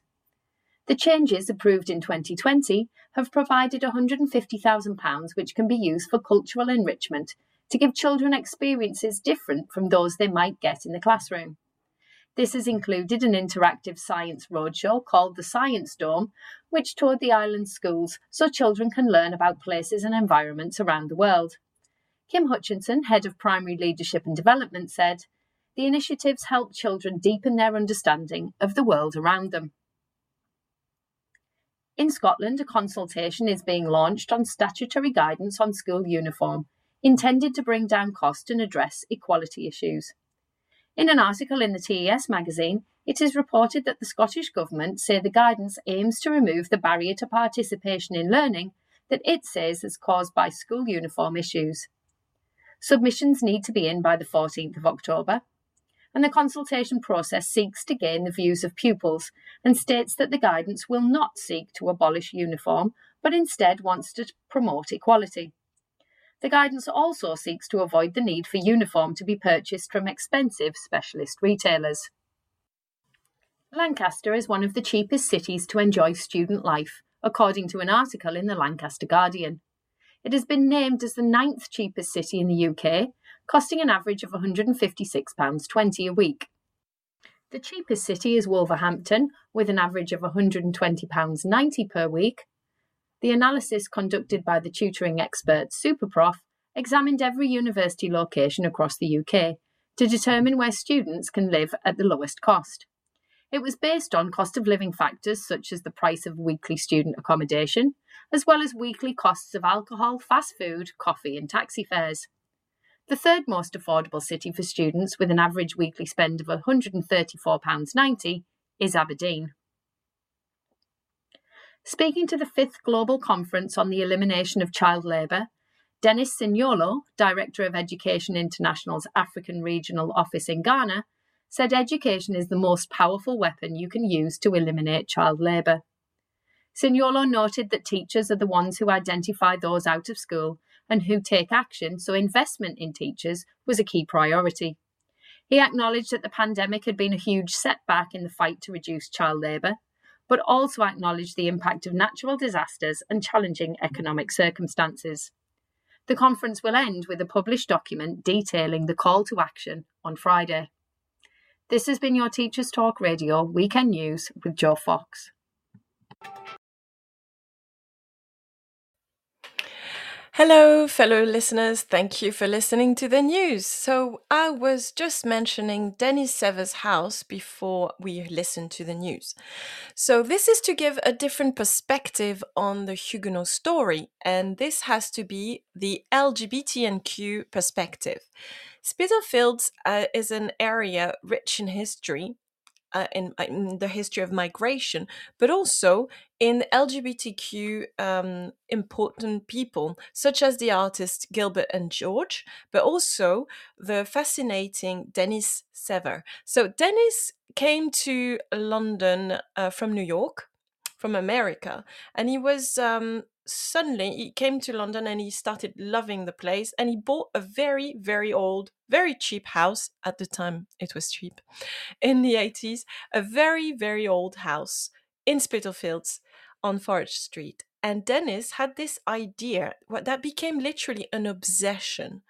The changes approved in 2020 have provided £150,000 which can be used for cultural enrichment to give children experiences different from those they might get in the classroom. This has included an interactive science roadshow called the Science Dome, which toured the island's schools so children can learn about places and environments around the world. Kim Hutchinson, head of primary leadership and development, said, The initiatives help children deepen their understanding of the world around them. In Scotland, a consultation is being launched on statutory guidance on school uniform, intended to bring down cost and address equality issues. In an article in the TES magazine, it is reported that the Scottish Government say the guidance aims to remove the barrier to participation in learning that it says is caused by school uniform issues. Submissions need to be in by the 14th of October, and the consultation process seeks to gain the views of pupils and states that the guidance will not seek to abolish uniform, but instead wants to promote equality. The guidance also seeks to avoid the need for uniform to be purchased from expensive specialist retailers. Lancaster is one of the cheapest cities to enjoy student life, according to an article in the Lancaster Guardian. It has been named as the ninth cheapest city in the UK, costing an average of £156.20 a week. The cheapest city is Wolverhampton, with an average of £120.90 per week, The analysis conducted by the tutoring expert SuperProf examined every university location across the UK to determine where students can live at the lowest cost. It was based on cost of living factors such as the price of weekly student accommodation, as well as weekly costs of alcohol, fast food, coffee, and taxi fares. The third most affordable city for students with an average weekly spend of £134.90 is Aberdeen. Speaking to the fifth Global Conference on the Elimination of Child Labour, Dennis Sinyolo, Director of Education International's African Regional Office in Ghana, said education is the most powerful weapon you can use to eliminate child labour. Sinyolo noted that teachers are the ones who identify those out of school and who take action, so investment in teachers was a key priority. He acknowledged that the pandemic had been a huge setback in the fight to reduce child labour, but also acknowledged the impact of natural disasters and challenging economic circumstances. The conference will end with a published document detailing the call to action on Friday. This has been your Teachers Talk Radio Weekend News with Joe Fox. Hello, fellow listeners. Thank you for listening to the news. So, I was just mentioning Dennis Severs' house before we listened to the news. So, this is to give a different perspective on the Huguenot story, and this has to be the LGBTQ perspective. Spitalfields uh, is an area rich in history uh, in, in, the history of migration, but also in LGBTQ um, important people, such as the artists Gilbert and George, but also the fascinating Dennis Sever. So, Dennis came to London uh, from New York, from America, and he was um, suddenly he came to London and he started loving the place and he bought a very, very old, very cheap house. At the time, it was cheap in the 80s, a very, very old house in Spitalfields on Forest Street. And Dennis had this idea that became literally an obsession.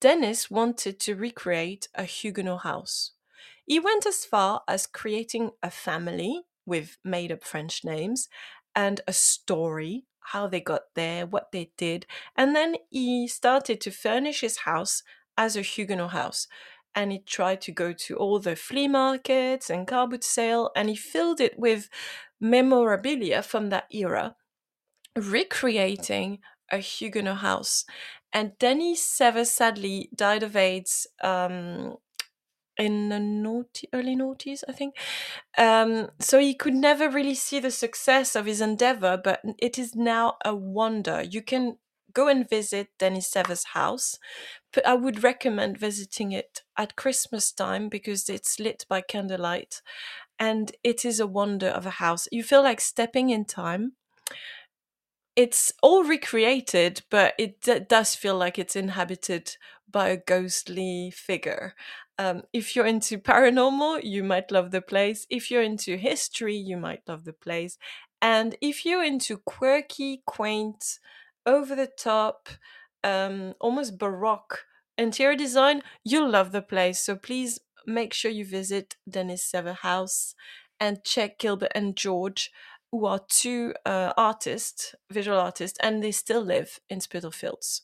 Dennis wanted to recreate a Huguenot house. He went as far as creating a family with made up French names and a story how they got there, what they did. And then he started to furnish his house as a Huguenot house. And he tried to go to all the flea markets and car boot sale, and he filled it with memorabilia from that era, recreating a Huguenot house. And Dennis Severs sadly died of AIDS um, in the naughty, early noughties, I think. Um, so he could never really see the success of his endeavor, but it is now a wonder. You can go and visit Dennis Severs' house, but I would recommend visiting it at Christmas time because it's lit by candlelight and it is a wonder of a house. You feel like stepping in time. It's all recreated, but it d- does feel like it's inhabited by a ghostly figure. Um, if you're into paranormal, you might love the place. If you're into history, you might love the place. And if you're into quirky, quaint, over the top, um, almost baroque interior design, you'll love the place. So please make sure you visit Dennis Sever House and check Gilbert and George, who are two uh, artists, visual artists, and they still live in Spitalfields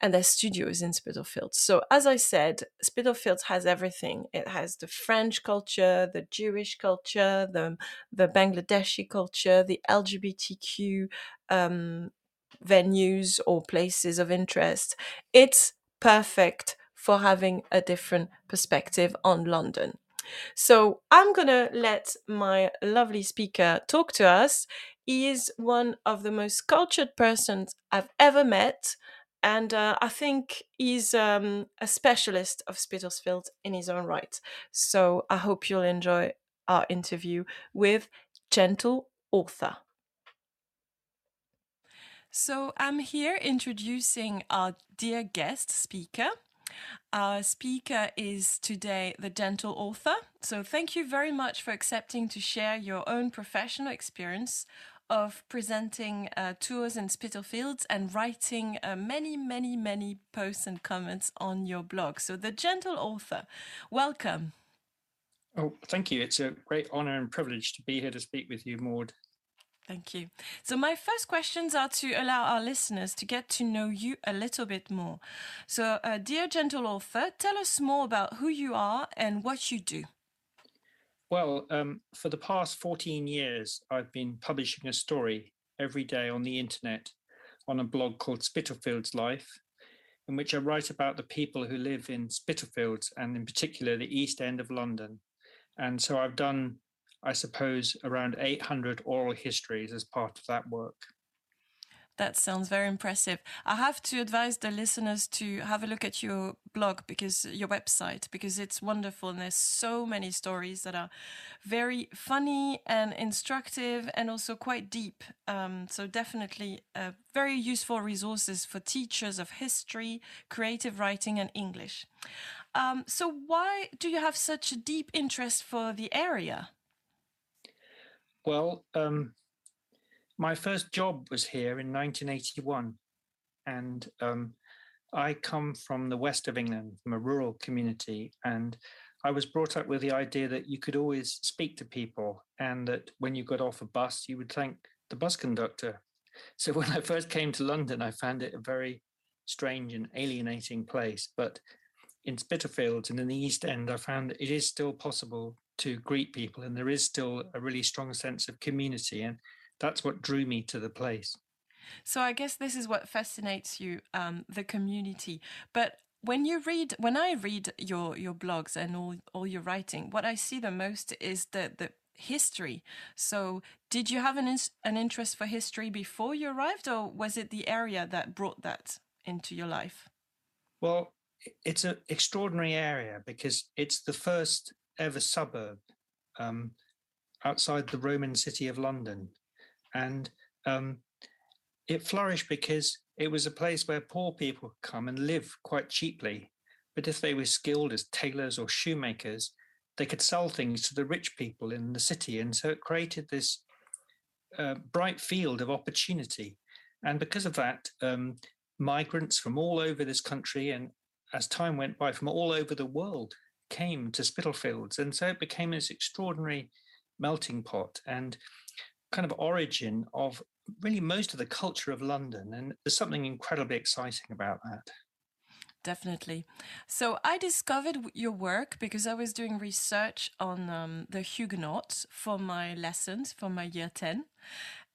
and their studios in Spitalfields. So, as I said, Spitalfields has everything. It has the French culture, the Jewish culture, the the Bangladeshi culture, the LGBTQ um, venues or places of interest. It's perfect for having a different perspective on London. So I'm going to let my lovely speaker talk to us. He is one of the most cultured persons I've ever met and uh, I think he's um, a specialist of Spitalfields in his own right. So I hope you'll enjoy our interview with Gentle Author. So I'm here introducing our dear guest speaker. Our speaker is today the Gentle Author. So thank you very much for accepting to share your own professional experience of presenting uh, tours in Spitalfields and writing uh, many, many, many posts and comments on your blog. So, The Gentle Author, welcome. Oh, thank you. It's a great honor and privilege to be here to speak with you, Maud. Thank you. So, my first questions are to allow our listeners to get to know you a little bit more. So, uh, dear gentle author, tell us more about who you are and what you do. Well, um, for the past 14 years, I've been publishing a story every day on the internet on a blog called Spitalfields Life, in which I write about the people who live in Spitalfields and, in particular, the East End of London. And so I've done I suppose, around 800 oral histories as part of that work. That sounds very impressive. I have to advise the listeners to have a look at your blog because your website because it's wonderful and there's so many stories that are very funny and instructive and also quite deep. Um, so definitely uh, very useful resources for teachers of history, creative writing, and English. Um, so why do you have such a deep interest for the area? Well, um, my first job was here in 1981, and um, I come from the west of England, from a rural community, and I was brought up with the idea that you could always speak to people, and that when you got off a bus, you would thank the bus conductor. So when I first came to London, I found it a very strange and alienating place, but in Spitalfields and in the East End, I found that it is still possible to greet people, and there is still a really strong sense of community, and that's what drew me to the place. So I guess this is what fascinates you, um, the community. But when you read, when I read your your blogs and all all your writing, what I see the most is the the history. So did you have an an interest for history before you arrived, or was it the area that brought that into your life? Well, it's an extraordinary area because it's the first ever suburb um, outside the Roman city of London. And um, it flourished because it was a place where poor people could come and live quite cheaply. But if they were skilled as tailors or shoemakers, they could sell things to the rich people in the city. And so it created this uh, bright field of opportunity. And because of that, um, migrants from all over this country and as time went by from all over the world came to Spitalfields. And so it became this extraordinary melting pot and kind of origin of really most of the culture of London. And there's something incredibly exciting about that. Definitely. So I discovered your work because I was doing research on um, the Huguenots for my lessons for my year 10.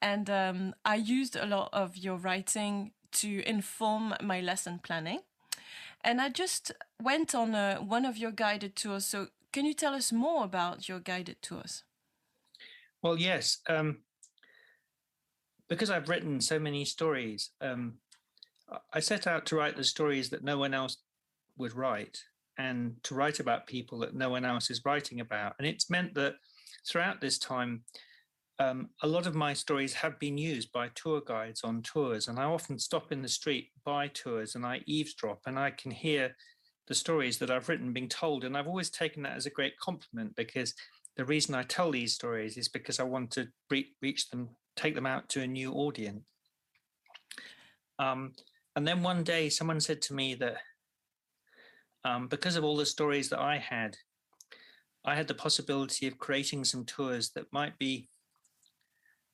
And um, I used a lot of your writing to inform my lesson planning. And I just went on a, one of your guided tours. So, can you tell us more about your guided tours? Well, yes. Um, because I've written so many stories, um, I set out to write the stories that no one else would write and to write about people that no one else is writing about. And it's meant that throughout this time, um, a lot of my stories have been used by tour guides on tours, and I often stop in the street by tours and I eavesdrop and I can hear the stories that I've written being told. And I've always taken that as a great compliment because the reason I tell these stories is because I want to re- reach them, take them out to a new audience. Um, and then one day, someone said to me that um, because of all the stories that I had, I had the possibility of creating some tours that might be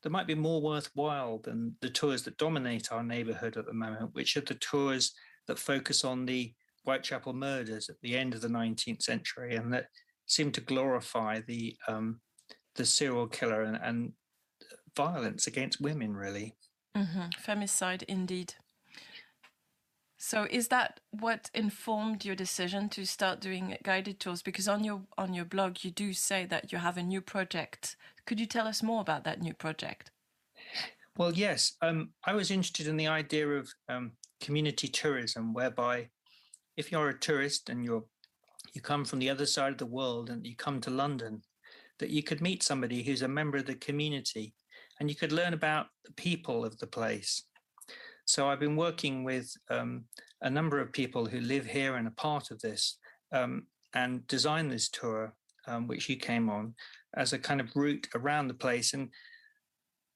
that might be more worthwhile than the tours that dominate our neighborhood at the moment, which are the tours that focus on the Whitechapel murders at the end of the 19th century and that seem to glorify the um, the serial killer and, and, violence against women, really. Mm-hmm. Femicide, indeed. So, is that what informed your decision to start doing guided tours? Because on your on your blog, you do say that you have a new project could you tell us more about that new project? Well, yes. Um, I was interested in the idea of um, community tourism, whereby if you're a tourist and you're you come from the other side of the world and you come to London, that you could meet somebody who's a member of the community and you could learn about the people of the place. So I've been working with um, a number of people who live here and are part of this um, and designed this tour, um, which you came on, as a kind of route around the place. And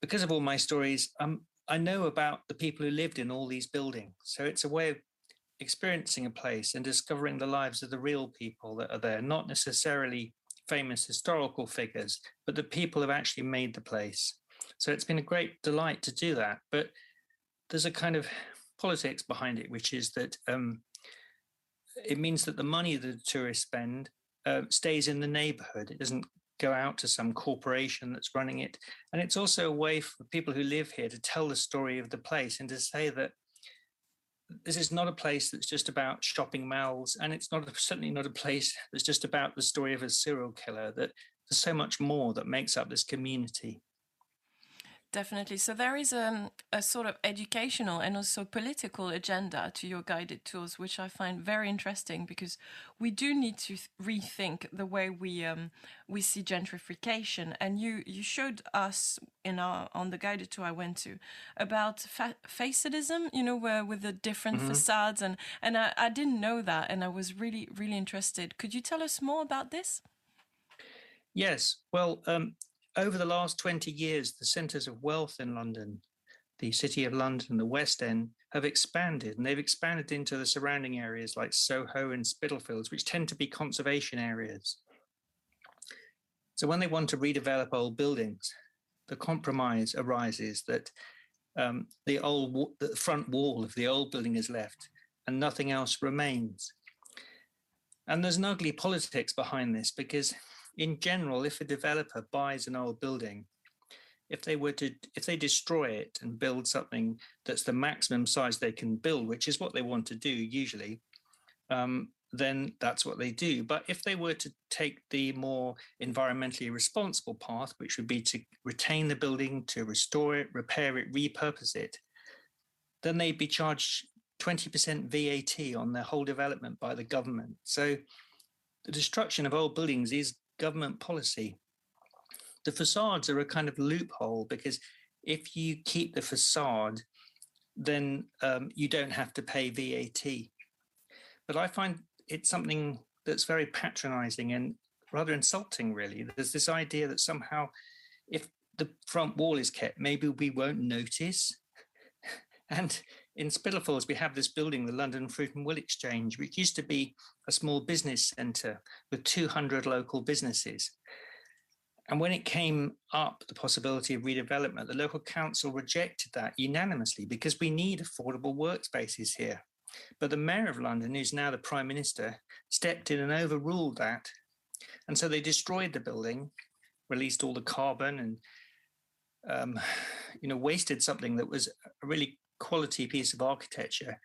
because of all my stories, um, I know about the people who lived in all these buildings. So it's a way of experiencing a place and discovering the lives of the real people that are there, not necessarily famous historical figures, but the people who have actually made the place. So it's been a great delight to do that. But there's a kind of politics behind it, which is that um, it means that the money that the tourists spend uh, stays in the neighborhood. It doesn't go out to some corporation that's running it. And it's also a way for people who live here to tell the story of the place and to say that this is not a place that's just about shopping malls, and it's not certainly not a place that's just about the story of a serial killer. That there's so much more that makes up this community. Definitely. So there is um, a sort of educational and also political agenda to your guided tours, which I find very interesting because we do need to rethink the way we um, we see gentrification. And you you showed us in our on the guided tour I went to about fa- facadism, you know, where with the different mm -hmm. facades, and and I, I didn't know that, and I was really really interested. Could you tell us more about this? Yes. Well, um, over the last 20 years, the centres of wealth in London, the City of London, the West End, have expanded and they've expanded into the surrounding areas like Soho and Spitalfields, which tend to be conservation areas. So when they want to redevelop old buildings, the compromise arises that um, the old the front wall of the old building is left and nothing else remains. And there's an ugly politics behind this because in general, if a developer buys an old building, if they were to if they destroy it and build something that's the maximum size they can build, which is what they want to do usually, um, then that's what they do. But if they were to take the more environmentally responsible path, which would be to retain the building, to restore it, repair it, repurpose it, then they'd be charged 20% VAT on their whole development by the government. So the destruction of old buildings is government policy. The facades are a kind of loophole because if you keep the facade, then um, you don't have to pay VAT. But I find it's something that's very patronizing and rather insulting, really. There's this idea that somehow if the front wall is kept, maybe we won't notice. and in Spitalfields, we have this building, the London Fruit and Wool Exchange, which used to be a small business centre with 200 local businesses. And when it came up, the possibility of redevelopment, the local council rejected that unanimously because we need affordable workspaces here. But the mayor of London, who's now the prime minister, stepped in and overruled that. And so they destroyed the building, released all the carbon and um, you know, wasted something that was a really quality piece of architecture.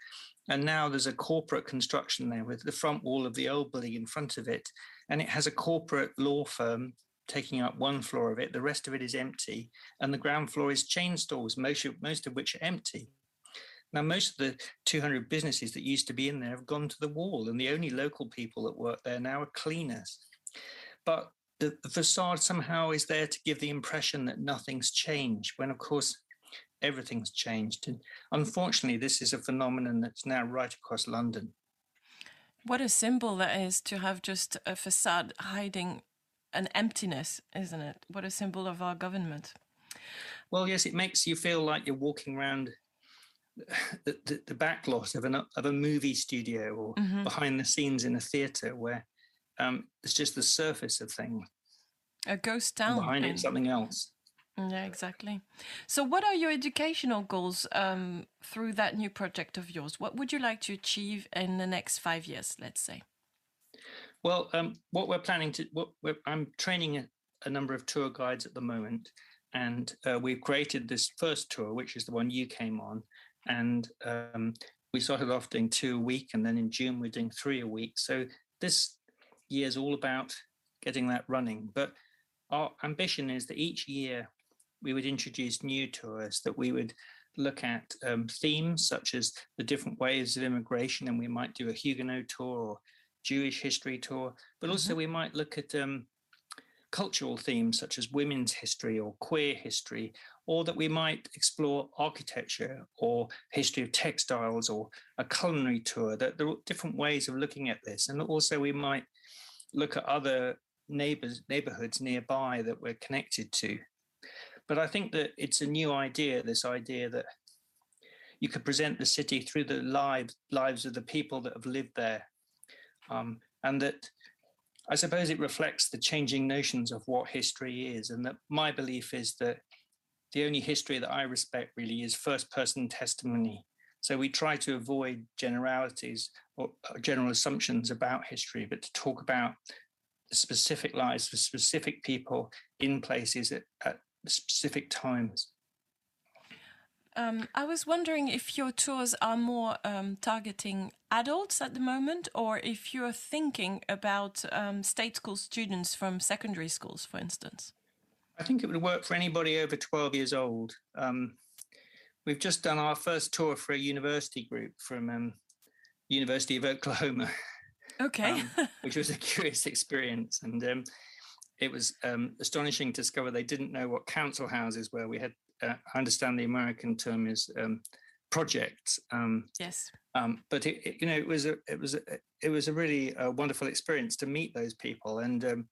And now there's a corporate construction there with the front wall of the old building in front of it. And it has a corporate law firm taking up one floor of it. The rest of it is empty. And the ground floor is chain stores, most of, most of which are empty. Now, most of the 200 businesses that used to be in there have gone to the wall, and the only local people that work there now are cleaners. But the, the facade somehow is there to give the impression that nothing's changed, when of course everything's changed. And unfortunately, this is a phenomenon that's now right across London. What a symbol that is to have just a facade hiding an emptiness, isn't it? What a symbol of our government. Well, yes, it makes you feel like you're walking around the, the, the back lot of, an, of a movie studio or mm-hmm. behind the scenes in a theatre where um, it's just the surface of things. A ghost town. Behind it, something else. Yeah, exactly. So, what are your educational goals um, through that new project of yours? What would you like to achieve in the next five years, let's say? Well, um, what we're planning to, what I'm training a, a, number of tour guides at the moment, and uh, we've created this first tour, which is the one you came on, and um, we started off doing two a week, and then in June we're doing three a week. So this year is all about getting that running, but our ambition is that each year we would introduce new tours that we would look at um, themes such as the different waves of immigration, and we might do a Huguenot tour or Jewish history tour, but also mm-hmm. we might look at um, cultural themes such as women's history or queer history, or that we might explore architecture or history of textiles or a culinary tour. That there are different ways of looking at this, and also we might look at other neighbors neighborhoods nearby that we're connected to but I think that it's a new idea, this idea that you could present the city through the lives lives of the people that have lived there. Um, and that I suppose it reflects the changing notions of what history is. And that my belief is that the only history that I respect really is first person testimony. So we try to avoid generalities or general assumptions about history, but to talk about specific lives for specific people in places at, at specific times. Um, I was wondering if your tours are more um, targeting adults at the moment, or if you're thinking about um, state school students from secondary schools, for instance. I think it would work for anybody over 12 years old. Um, we've just done our first tour for a university group from um, University of Oklahoma. Okay. um, which was a curious experience. And um, it was um, astonishing to discover they didn't know what council houses were. We had, uh, I understand the American term is um, projects. Um, yes. Um, but it, it, you know, it was a, it was, a, it was a really uh, wonderful experience to meet those people. And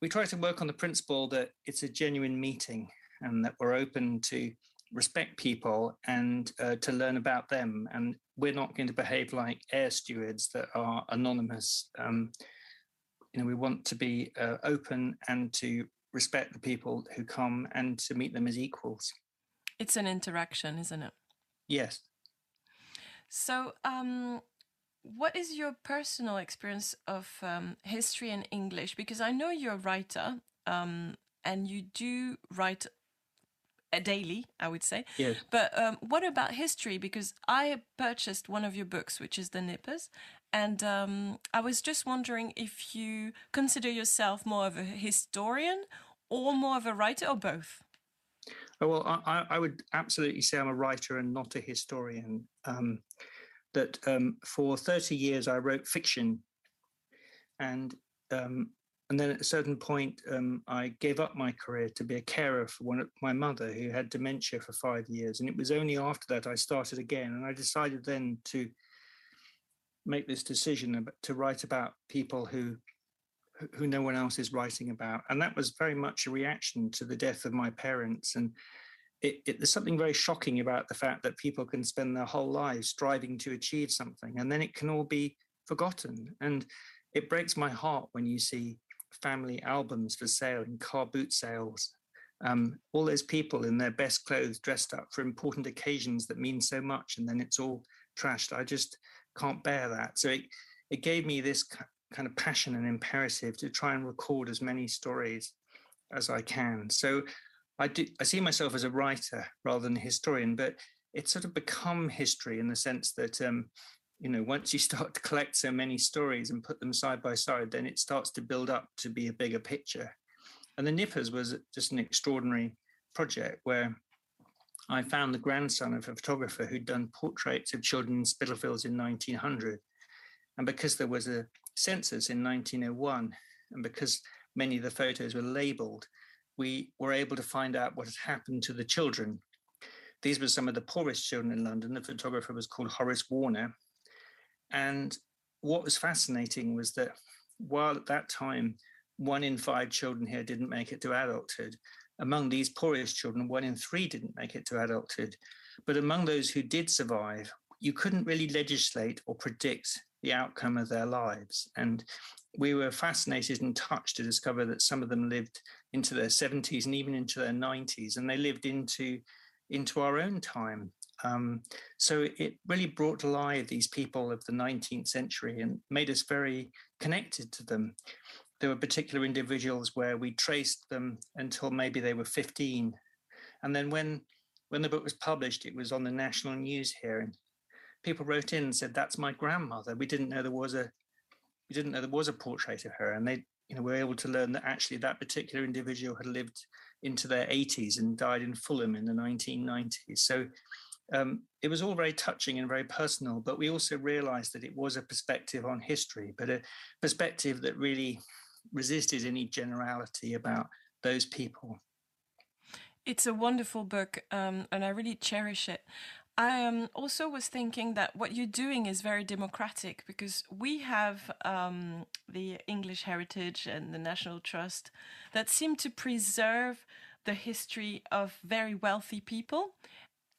we try to work on the principle that it's a genuine meeting and that we're open to respect people and uh, to learn about them. And we're not going to behave like air stewards that are anonymous. You know, we want to be uh, open and to respect the people who come and to meet them as equals. It's an interaction, isn't it? Yes. So, um, what is your personal experience of um, history and English? Because I know you're a writer um, and you do write daily, I would say. Yes. But um, what about history? Because I purchased one of your books, which is The Nippers, and um, I was just wondering if you consider yourself more of a historian or more of a writer or both. Oh, well, I, I would absolutely say I'm a writer and not a historian. Um, that um, for 30 years I wrote fiction, and um, and then at a certain point, um, I gave up my career to be a carer for one my mother who had dementia for five years. And it was only after that I started again. And I decided then to make this decision to write about people who who no one else is writing about. And that was very much a reaction to the death of my parents. And it, it, there's something very shocking about the fact that people can spend their whole lives striving to achieve something and then it can all be forgotten. And it breaks my heart when you see family albums for sale in car boot sales. Um, all those people in their best clothes dressed up for important occasions that mean so much, and then it's all trashed. I just can't bear that. So it, it gave me this kind of passion and imperative to try and record as many stories as I can. So I do I see myself as a writer rather than a historian, but it's sort of become history in the sense that um, you know once you start to collect so many stories and put them side by side then it starts to build up to be a bigger picture and the nippers was just an extraordinary project where i found the grandson of a photographer who'd done portraits of children in spitalfields in 1900 and because there was a census in 1901 and because many of the photos were labeled we were able to find out what had happened to the children. These were some of the poorest children in london. The photographer was called horace warner. And what was fascinating was that while at that time, one in five children here didn't make it to adulthood, among these poorest children, one in three didn't make it to adulthood. But among those who did survive, you couldn't really legislate or predict the outcome of their lives. And we were fascinated and touched to discover that some of them lived into their 70s and even into their 90s, and they lived into into our own time. Um, so it really brought to life these people of the 19th century and made us very connected to them. There were particular individuals where we traced them until maybe they were 15. And then when when the book was published, it was on the national news here, and people wrote in and said, "That's my grandmother." We didn't know there was a we didn't know there was a portrait of her, and they you know were able to learn that actually that particular individual had lived into their 80s and died in Fulham in the 1990s. So um, it was all very touching and very personal, but we also realized that it was a perspective on history, but a perspective that really resisted any generality about those people. It's a wonderful book, um, and I really cherish it. I um, also was thinking that what you're doing is very democratic because we have um, the English Heritage and the National Trust that seem to preserve the history of very wealthy people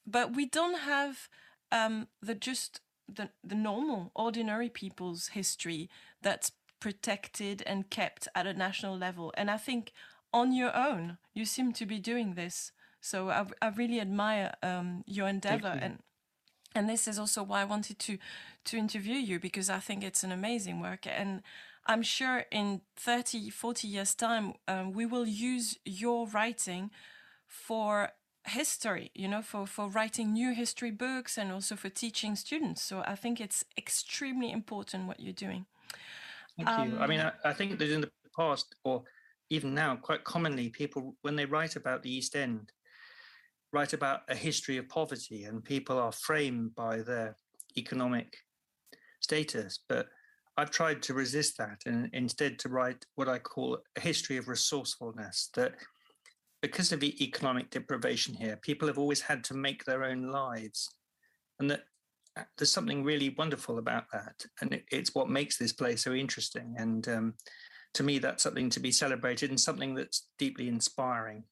but we don't have um, the just the, the normal ordinary people's history that's protected and kept at a national level. And i think on your own you seem to be doing this. So I, I really admire um, your endeavor, you. and and this is also why I wanted to to interview you because I think it's an amazing work, and I'm sure in 30, 40 years time um, we will use your writing for history you know for for writing new history books and also for teaching students. So i think it's extremely important what you're doing Thank you. I mean, Um, I, I think that in the past, or even now, quite commonly, people, when they write about the East End, write about a history of poverty, and people are framed by their economic status. But I've tried to resist that and instead to write what I call a history of resourcefulness. That because of the economic deprivation here, people have always had to make their own lives, and that there's something really wonderful about that, and it, it's what makes this place so interesting. And um, to me, that's something to be celebrated and something that's deeply inspiring.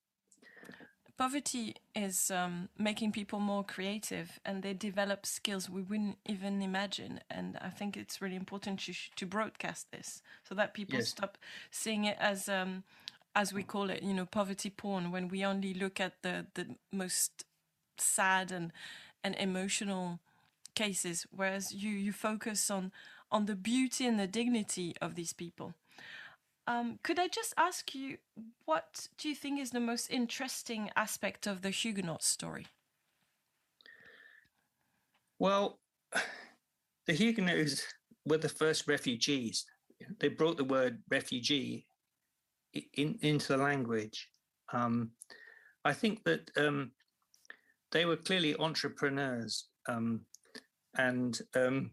poverty is um, making people more creative and they develop skills we wouldn't even imagine and i think it's really important to, to broadcast this so that people Yes. stop seeing it as um, as we call it you know poverty porn when we only look at the the most sad and and emotional cases whereas you you focus on on the beauty and the dignity of these people um, could I just ask you, what do you think is the most interesting aspect of the Huguenot story? Well, the Huguenots were the first refugees. They brought the word refugee in, into the language. Um, I think that um, they were clearly entrepreneurs um, and um,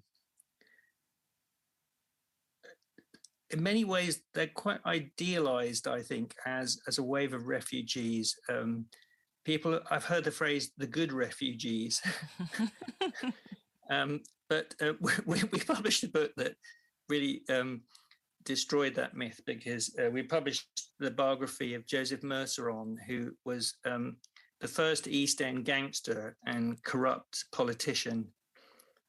in many ways they're quite idealized i think as as a wave of refugees. Um people i've heard the phrase the good refugees. Um but uh, we, we published a book that really um destroyed that myth because uh, we published the biography of joseph merceron who was um the first east end gangster and corrupt politician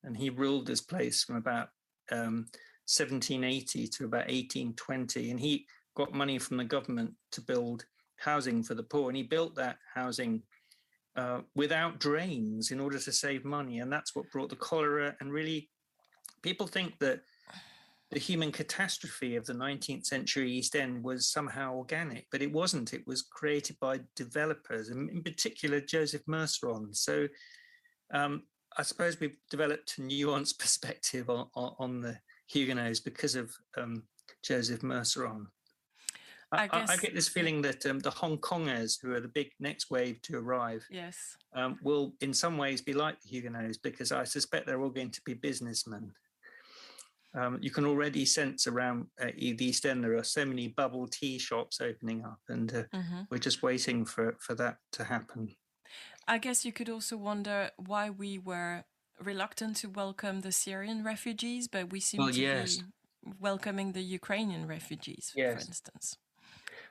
and he ruled this place from about um 1780 to about 1820 and he got money from the government to build housing for the poor and he built that housing uh, without drains in order to save money and that's what brought the cholera and really people think that the human catastrophe of the 19th century east end was somehow organic but it wasn't. It was created by developers and in particular joseph merceron. So um, i suppose we've developed a nuanced perspective on, on, on the Huguenots because of um, Joseph Merceron. I, I I- get this feeling that um, the Hong Kongers, who are the big next wave to arrive, Yes. um, will in some ways be like the Huguenots because I suspect they're all going to be businessmen. Um, you can already sense around uh, the East End there are so many bubble tea shops opening up, and uh, hmm we're just waiting for for that to happen. I guess you could also wonder why we were reluctant to welcome the Syrian refugees, but we seem Well, to yes. be welcoming the Ukrainian refugees, for Yes. instance.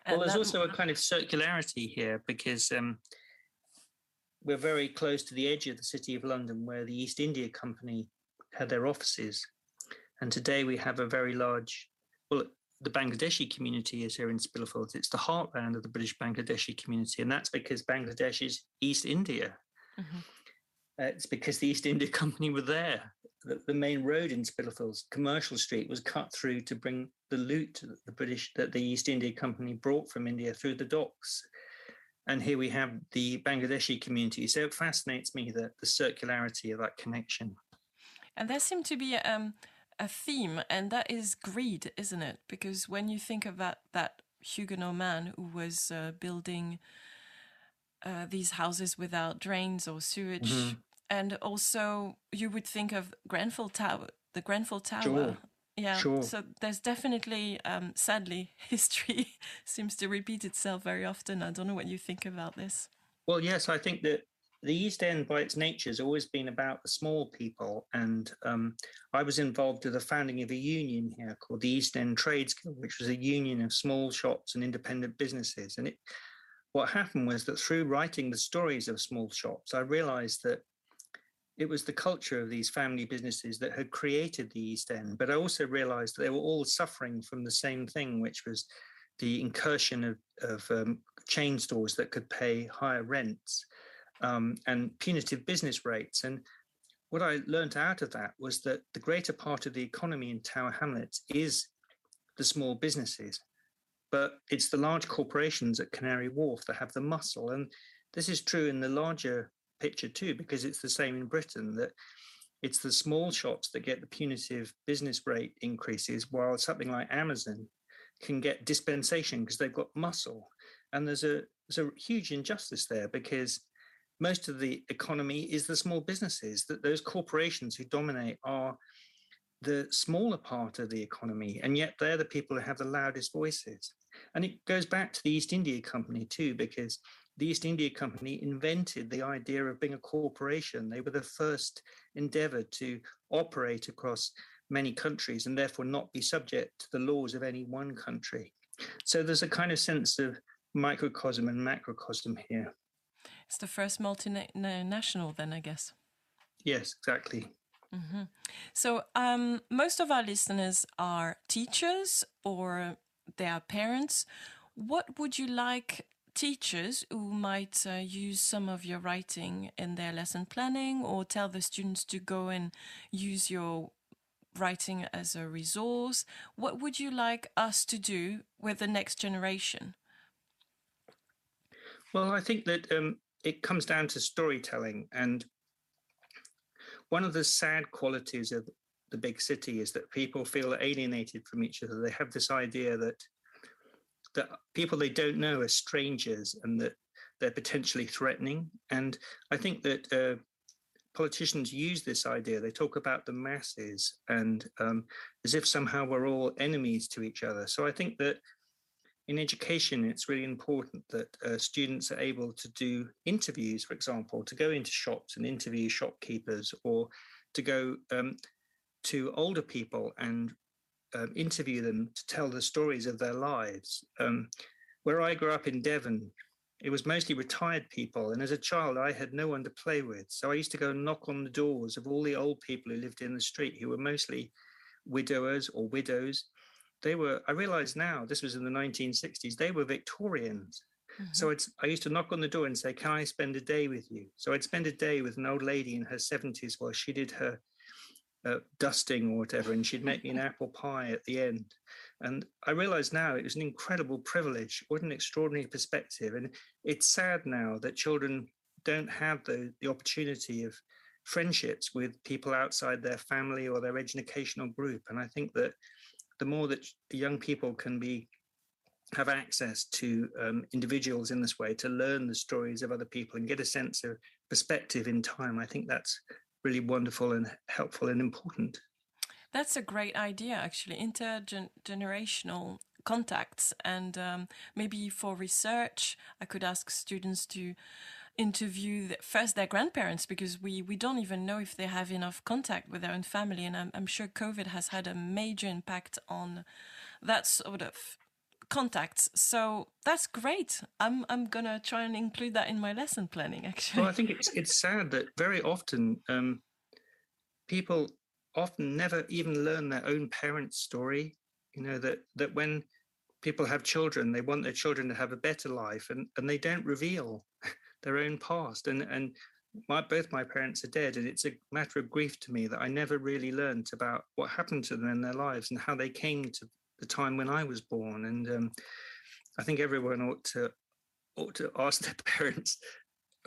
Well, And there's that- also a kind of circularity here because um, we're very close to the edge of the city of London where the East India Company had their offices. And today we have a very large, well, the Bangladeshi community is here in Spitalfields. It's the heartland of the British Bangladeshi community. And that's because Bangladesh is East India. Mhm. Uh, it's because the East India Company were there. The, the main road in Spitalfields, Commercial Street, was cut through to bring the loot that the British, that the East India Company brought from India through the docks. And here we have the Bangladeshi community. So it fascinates me that the circularity of that connection. And there seemed to be um, a theme, and that is greed, isn't it? Because when you think of that, that Huguenot man who was uh, building uh, these houses without drains or sewage, Mhm. and also you would think of Grenfell Tower, the Grenfell Tower. Sure. Yeah, Sure. so there's definitely, um, sadly, history seems to repeat itself very often. I don't know what you think about this. Well, yes, I think that the East End, by its nature, has always been about the small people. And um, I was involved with the founding of a union here called the East End Trades Guild, which was a union of small shops and independent businesses. And it, what happened was that through writing the stories of small shops, I realized that it was the culture of these family businesses that had created the East End. But I also realized that they were all suffering from the same thing, which was the incursion of, of um, chain stores that could pay higher rents um, and punitive business rates. And what I learned out of that was that the greater part of the economy in Tower Hamlets is the small businesses, but it's the large corporations at Canary Wharf that have the muscle. And this is true in the larger picture too, because it's the same in Britain that it's the small shops that get the punitive business rate increases, while something like Amazon can get dispensation because they've got muscle. And there's a there's a huge injustice there because most of the economy is the small businesses that those corporations who dominate are the smaller part of the economy and yet they're the people who have the loudest voices. And it goes back to the east india company too because the east india company invented the idea of being a corporation. They were the first endeavor to operate across many countries and therefore not be subject to the laws of any one country. So there's a kind of sense of microcosm and macrocosm here it's the first multinational, then, I guess. Yes, exactly. Mm-hmm. So, um, most of our listeners are teachers or they are parents. What would you like teachers who might uh, use some of your writing in their lesson planning or tell the students to go and use your writing as a resource? What would you like us to do with the next generation? Well, I think that um, it comes down to storytelling. And one of the sad qualities of the big city is that people feel alienated from each other. They have this idea that that people they don't know are strangers and that they're potentially threatening. And I think that uh, politicians use this idea. They talk about the masses and um, as if somehow we're all enemies to each other. So I think that in education, it's really important that uh, students are able to do interviews, for example, to go into shops and interview shopkeepers or to go um, to older people and um, interview them to tell the stories of their lives. Um, where I grew up in Devon, it was mostly retired people. And as a child, I had no one to play with. So I used to go knock on the doors of all the old people who lived in the street, who were mostly widowers or widows they were i realize now this was in the 1960s they were victorians. Mm-hmm. so it's i used to knock on the door and say can i spend a day with you? So i'd spend a day with an old lady in her 70s while she did her uh, dusting or whatever and she'd make me an apple pie at the end. And i realize now it was an incredible privilege. What an extraordinary perspective. And it's sad now that children don't have the, the opportunity of friendships with people outside their family or their educational group. And i think that the more that young people can be have access to um, individuals in this way to learn the stories of other people and get a sense of perspective in time, I think that's really wonderful and helpful and important. That's a great idea, actually, intergenerational contacts. And um, maybe for research, I could ask students to interview the, first their grandparents because we, we don't even know if they have enough contact with their own family. And I'm, I'm sure COVID has had a major impact on that sort of contacts. So that's great. I'm I'm gonna try and include that in my lesson planning. Actually, well, I think it's it's sad that very often um, people often never even learn their own parents' story. You know that that when people have children, they want their children to have a better life, and and they don't reveal their own past. And and my both my parents are dead, and it's a matter of grief to me that I never really learned about what happened to them in their lives and how they came to the time when I was born. And um, I think everyone ought to ought to ask their parents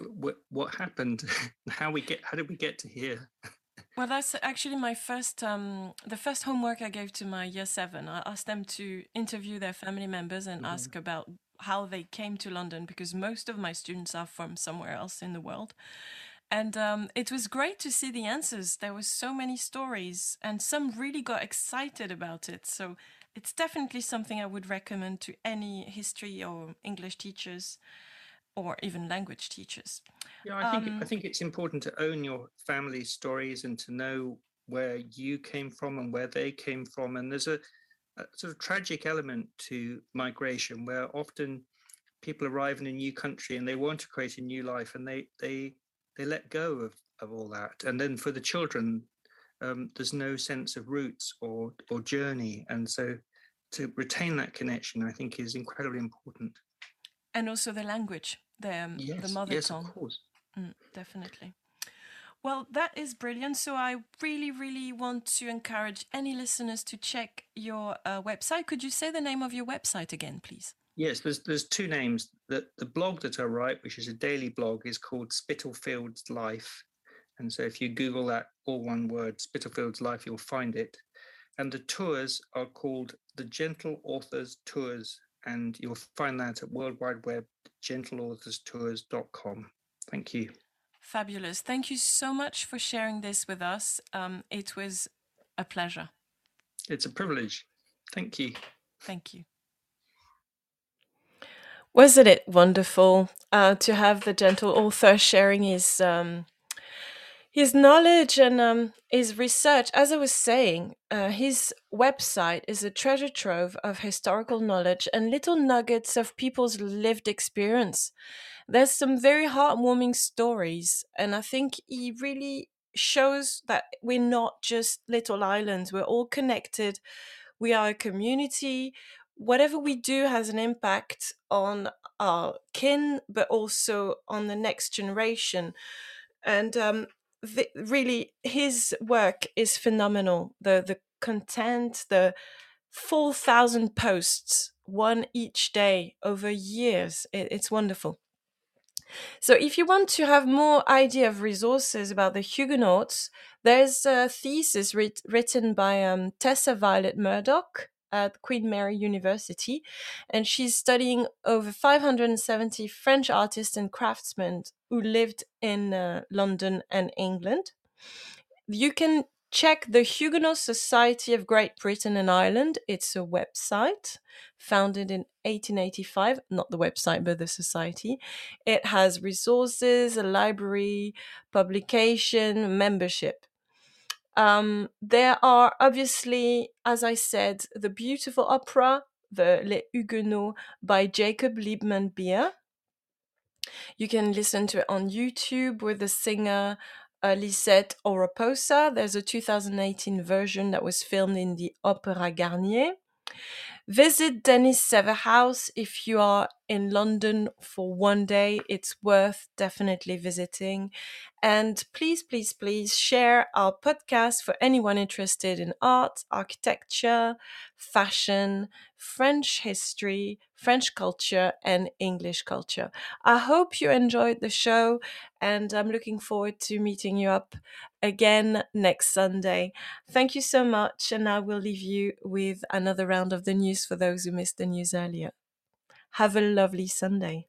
what, what happened, how we get, how did we get to here. Well, that's actually my first, um, the first homework I gave to my year seven. I asked them to interview their family members and mm-hmm. ask about how they came to London because most of my students are from somewhere else in the world. And um, it was great to see the answers. There were so many stories, and some really got excited about it. So it's definitely something I would recommend to any history or English teachers, or even language teachers. Yeah, I think um, I think it's important to own your family stories and to know where you came from and where they came from. And there's a a sort of tragic element to migration where often people arrive in a new country and they want to create a new life and they they they let go of, of all that and then for the children um, there's no sense of roots or or journey and so to retain that connection i think is incredibly important and also the language, the um, yes, the mother yes, tongue. of course. Mm, definitely. Well, that is brilliant. So I really, really want to encourage any listeners to check your uh, website. Could you say the name of your website again, please? Yes, there's there's two names. The the blog that I write, which is a daily blog, is called Spitalfields Life, and so if you Google that, all one word, Spitalfields Life, you'll find it. And the tours are called the Gentle Authors Tours, and you'll find that at World Wide Web, gentleauthorstours.com. Thank you. Fabulous. Thank you so much for sharing this with us. Um, it was a pleasure. It's a privilege. Thank you. Thank you. Wasn't it wonderful uh, to have the gentle author sharing his um, his knowledge and um, his research? As I was saying, uh, his website is a treasure trove of historical knowledge and little nuggets of people's lived experience. There's some very heartwarming stories, and I think he really shows that we're not just little islands. We're all connected. We are a community whatever we do has an impact on our kin, but also on the next generation. And um, the, really, his work is phenomenal. The the content, the four thousand posts, one each day over years. It, it's wonderful. So, if you want to have more idea of resources about the Huguenots, there's a thesis writ- written by um, Tessa Violet Murdoch at Queen Mary University, and she's studying over 570 French artists and craftsmen who lived in uh, London and England. You can check the Huguenot Society of Great Britain and Ireland. It's a website founded in 1885, not the website, but the society. It has resources, a library, publication, membership. Um, there are obviously, as I said, the beautiful opera, the Les Huguenots by Jacob Liebmann Beer. You can listen to it on YouTube with the singer Lisette Oropesa. There's a 2018 version that was filmed in the Opera Garnier. Visit Dennis Sever House if you are in London for one day. It's worth definitely visiting. And please, please, please share our podcast for anyone interested in art, architecture, fashion, French history, French culture, and English culture. I hope you enjoyed the show, and I'm looking forward to meeting you up again next Sunday. Thank you so much, and I will leave you with another round of the news for those who missed the news earlier. Have a lovely Sunday.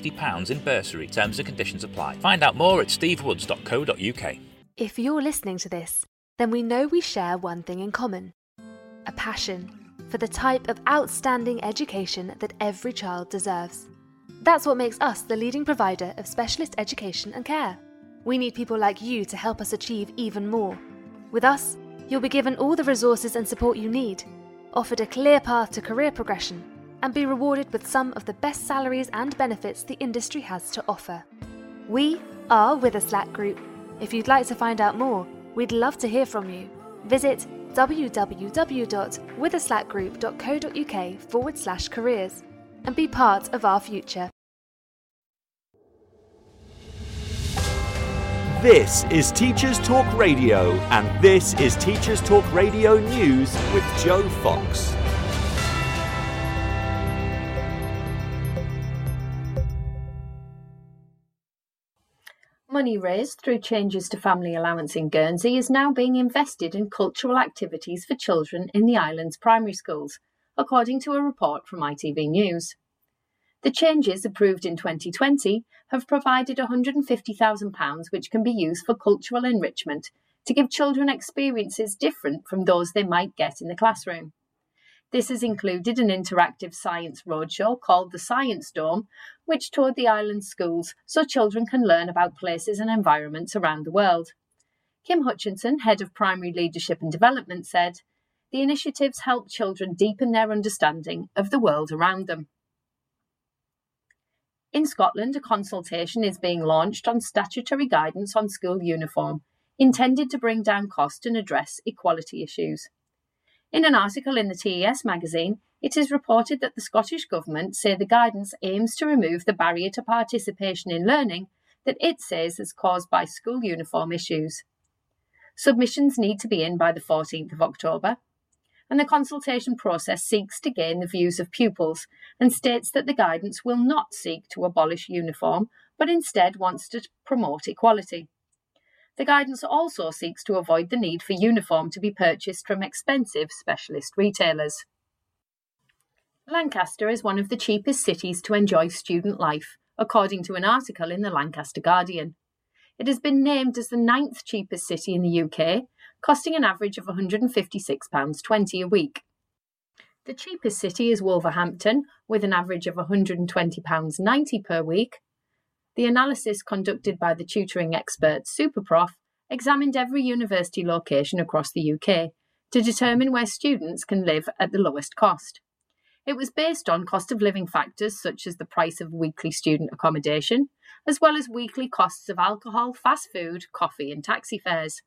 £60 in bursary. Terms and conditions apply. Find out more at stevewoods.co.uk. If you're listening to this, then we know we share one thing in common a passion for the type of outstanding education that every child deserves. That's what makes us the leading provider of specialist education and care. We need people like you to help us achieve even more. With us, you'll be given all the resources and support you need, offered a clear path to career progression, and be rewarded with some of the best salaries and benefits the industry has to offer. We are Witherslack Group. If you'd like to find out more, we'd love to hear from you. Visit www.witherslackgroup.co.uk forward slash careers and be part of our future. This is Teachers Talk Radio, and this is Teachers Talk Radio News with Joe Fox. Money raised through changes to family allowance in Guernsey is now being invested in cultural activities for children in the island's primary schools, according to a report from ITV News. The changes approved in 2020 have provided £150,000 which can be used for cultural enrichment to give children experiences different from those they might get in the classroom. This has included an interactive science roadshow called the Science Dome, which toured the island schools so children can learn about places and environments around the world. Kim Hutchinson, head of primary leadership and development, said, The initiatives help children deepen their understanding of the world around them. In Scotland, a consultation is being launched on statutory guidance on school uniform, intended to bring down cost and address equality issues. In an article in the TES magazine, it is reported that the Scottish Government say the guidance aims to remove the barrier to participation in learning that it says is caused by school uniform issues. Submissions need to be in by the 14th of October, and the consultation process seeks to gain the views of pupils and states that the guidance will not seek to abolish uniform, but instead wants to promote equality. The guidance also seeks to avoid the need for uniform to be purchased from expensive specialist retailers. Lancaster is one of the cheapest cities to enjoy student life, according to an article in the Lancaster Guardian. It has been named as the ninth cheapest city in the UK, costing an average of £156.20 a week. The cheapest city is Wolverhampton, with an average of £120.90 per week, the analysis conducted by the tutoring expert SuperProf examined every university location across the UK to determine where students can live at the lowest cost. It was based on cost of living factors such as the price of weekly student accommodation, as well as weekly costs of alcohol, fast food, coffee, and taxi fares.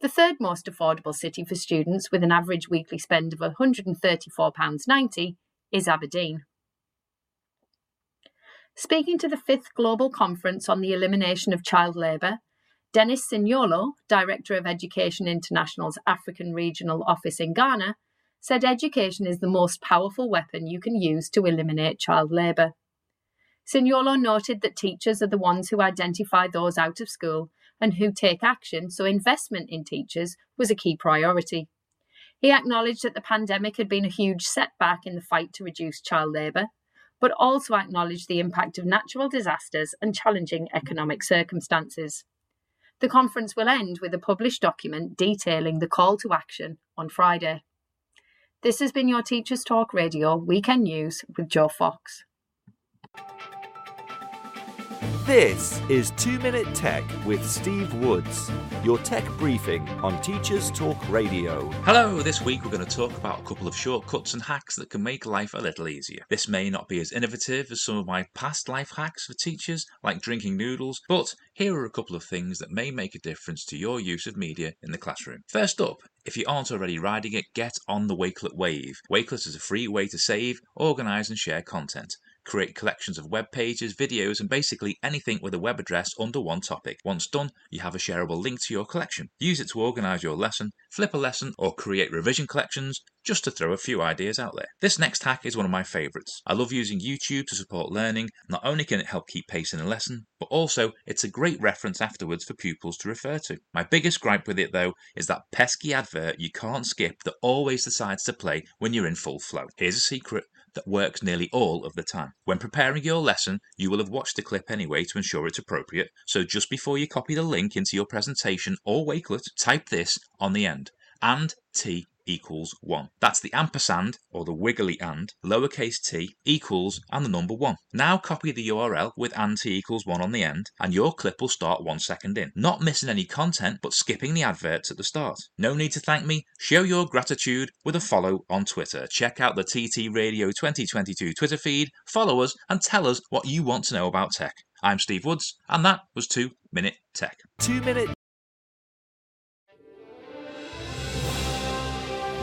The third most affordable city for students with an average weekly spend of £134.90 is Aberdeen. Speaking to the fifth Global Conference on the Elimination of Child Labour, Dennis Sinyolo, Director of Education International's African Regional Office in Ghana, said education is the most powerful weapon you can use to eliminate child labour. Sinyolo noted that teachers are the ones who identify those out of school and who take action, so investment in teachers was a key priority. He acknowledged that the pandemic had been a huge setback in the fight to reduce child labour, but also acknowledged the impact of natural disasters and challenging economic circumstances. The conference will end with a published document detailing the call to action on Friday. This has been your Teachers Talk Radio Weekend News with Joe Fox. This is 2 Minute Tech with Steve Woods, your tech briefing on Teachers Talk Radio. Hello, this week we're going to talk about a couple of shortcuts and hacks that can make life a little easier. This may not be as innovative as some of my past life hacks for teachers, like drinking noodles, but here are a couple of things that may make a difference to your use of media in the classroom. First up, if you aren't already riding it, get on the Wakelet wave. Wakelet is a free way to save, organize, and share content create collections of web pages, videos, and basically anything with a web address under one topic. Once done, you have a shareable link to your collection. Use it to organize your lesson, flip a lesson, or create revision collections, just to throw a few ideas out there. This next hack is one of my favorites. I love using YouTube to support learning. Not only can it help keep pace in a lesson, but also it's a great reference afterwards for pupils to refer to. My biggest gripe with it though is that pesky advert you can't skip that always decides to play when you're in full flow. Here's a secret that works nearly all of the time. When preparing your lesson, you will have watched the clip anyway to ensure it's appropriate, so just before you copy the link into your presentation or Wakelet, type this on the end and t equals 1. That's the ampersand, or the wiggly and, lowercase t, equals, and the number 1. Now copy the URL with and t equals 1 on the end, and your clip will start one second in. Not missing any content, but skipping the adverts at the start. No need to thank me. Show your gratitude with a follow on Twitter. Check out the TT Radio 2022 Twitter feed, follow us, and tell us what you want to know about tech. I'm Steve Woods, and that was 2 Minute Tech. 2 Minute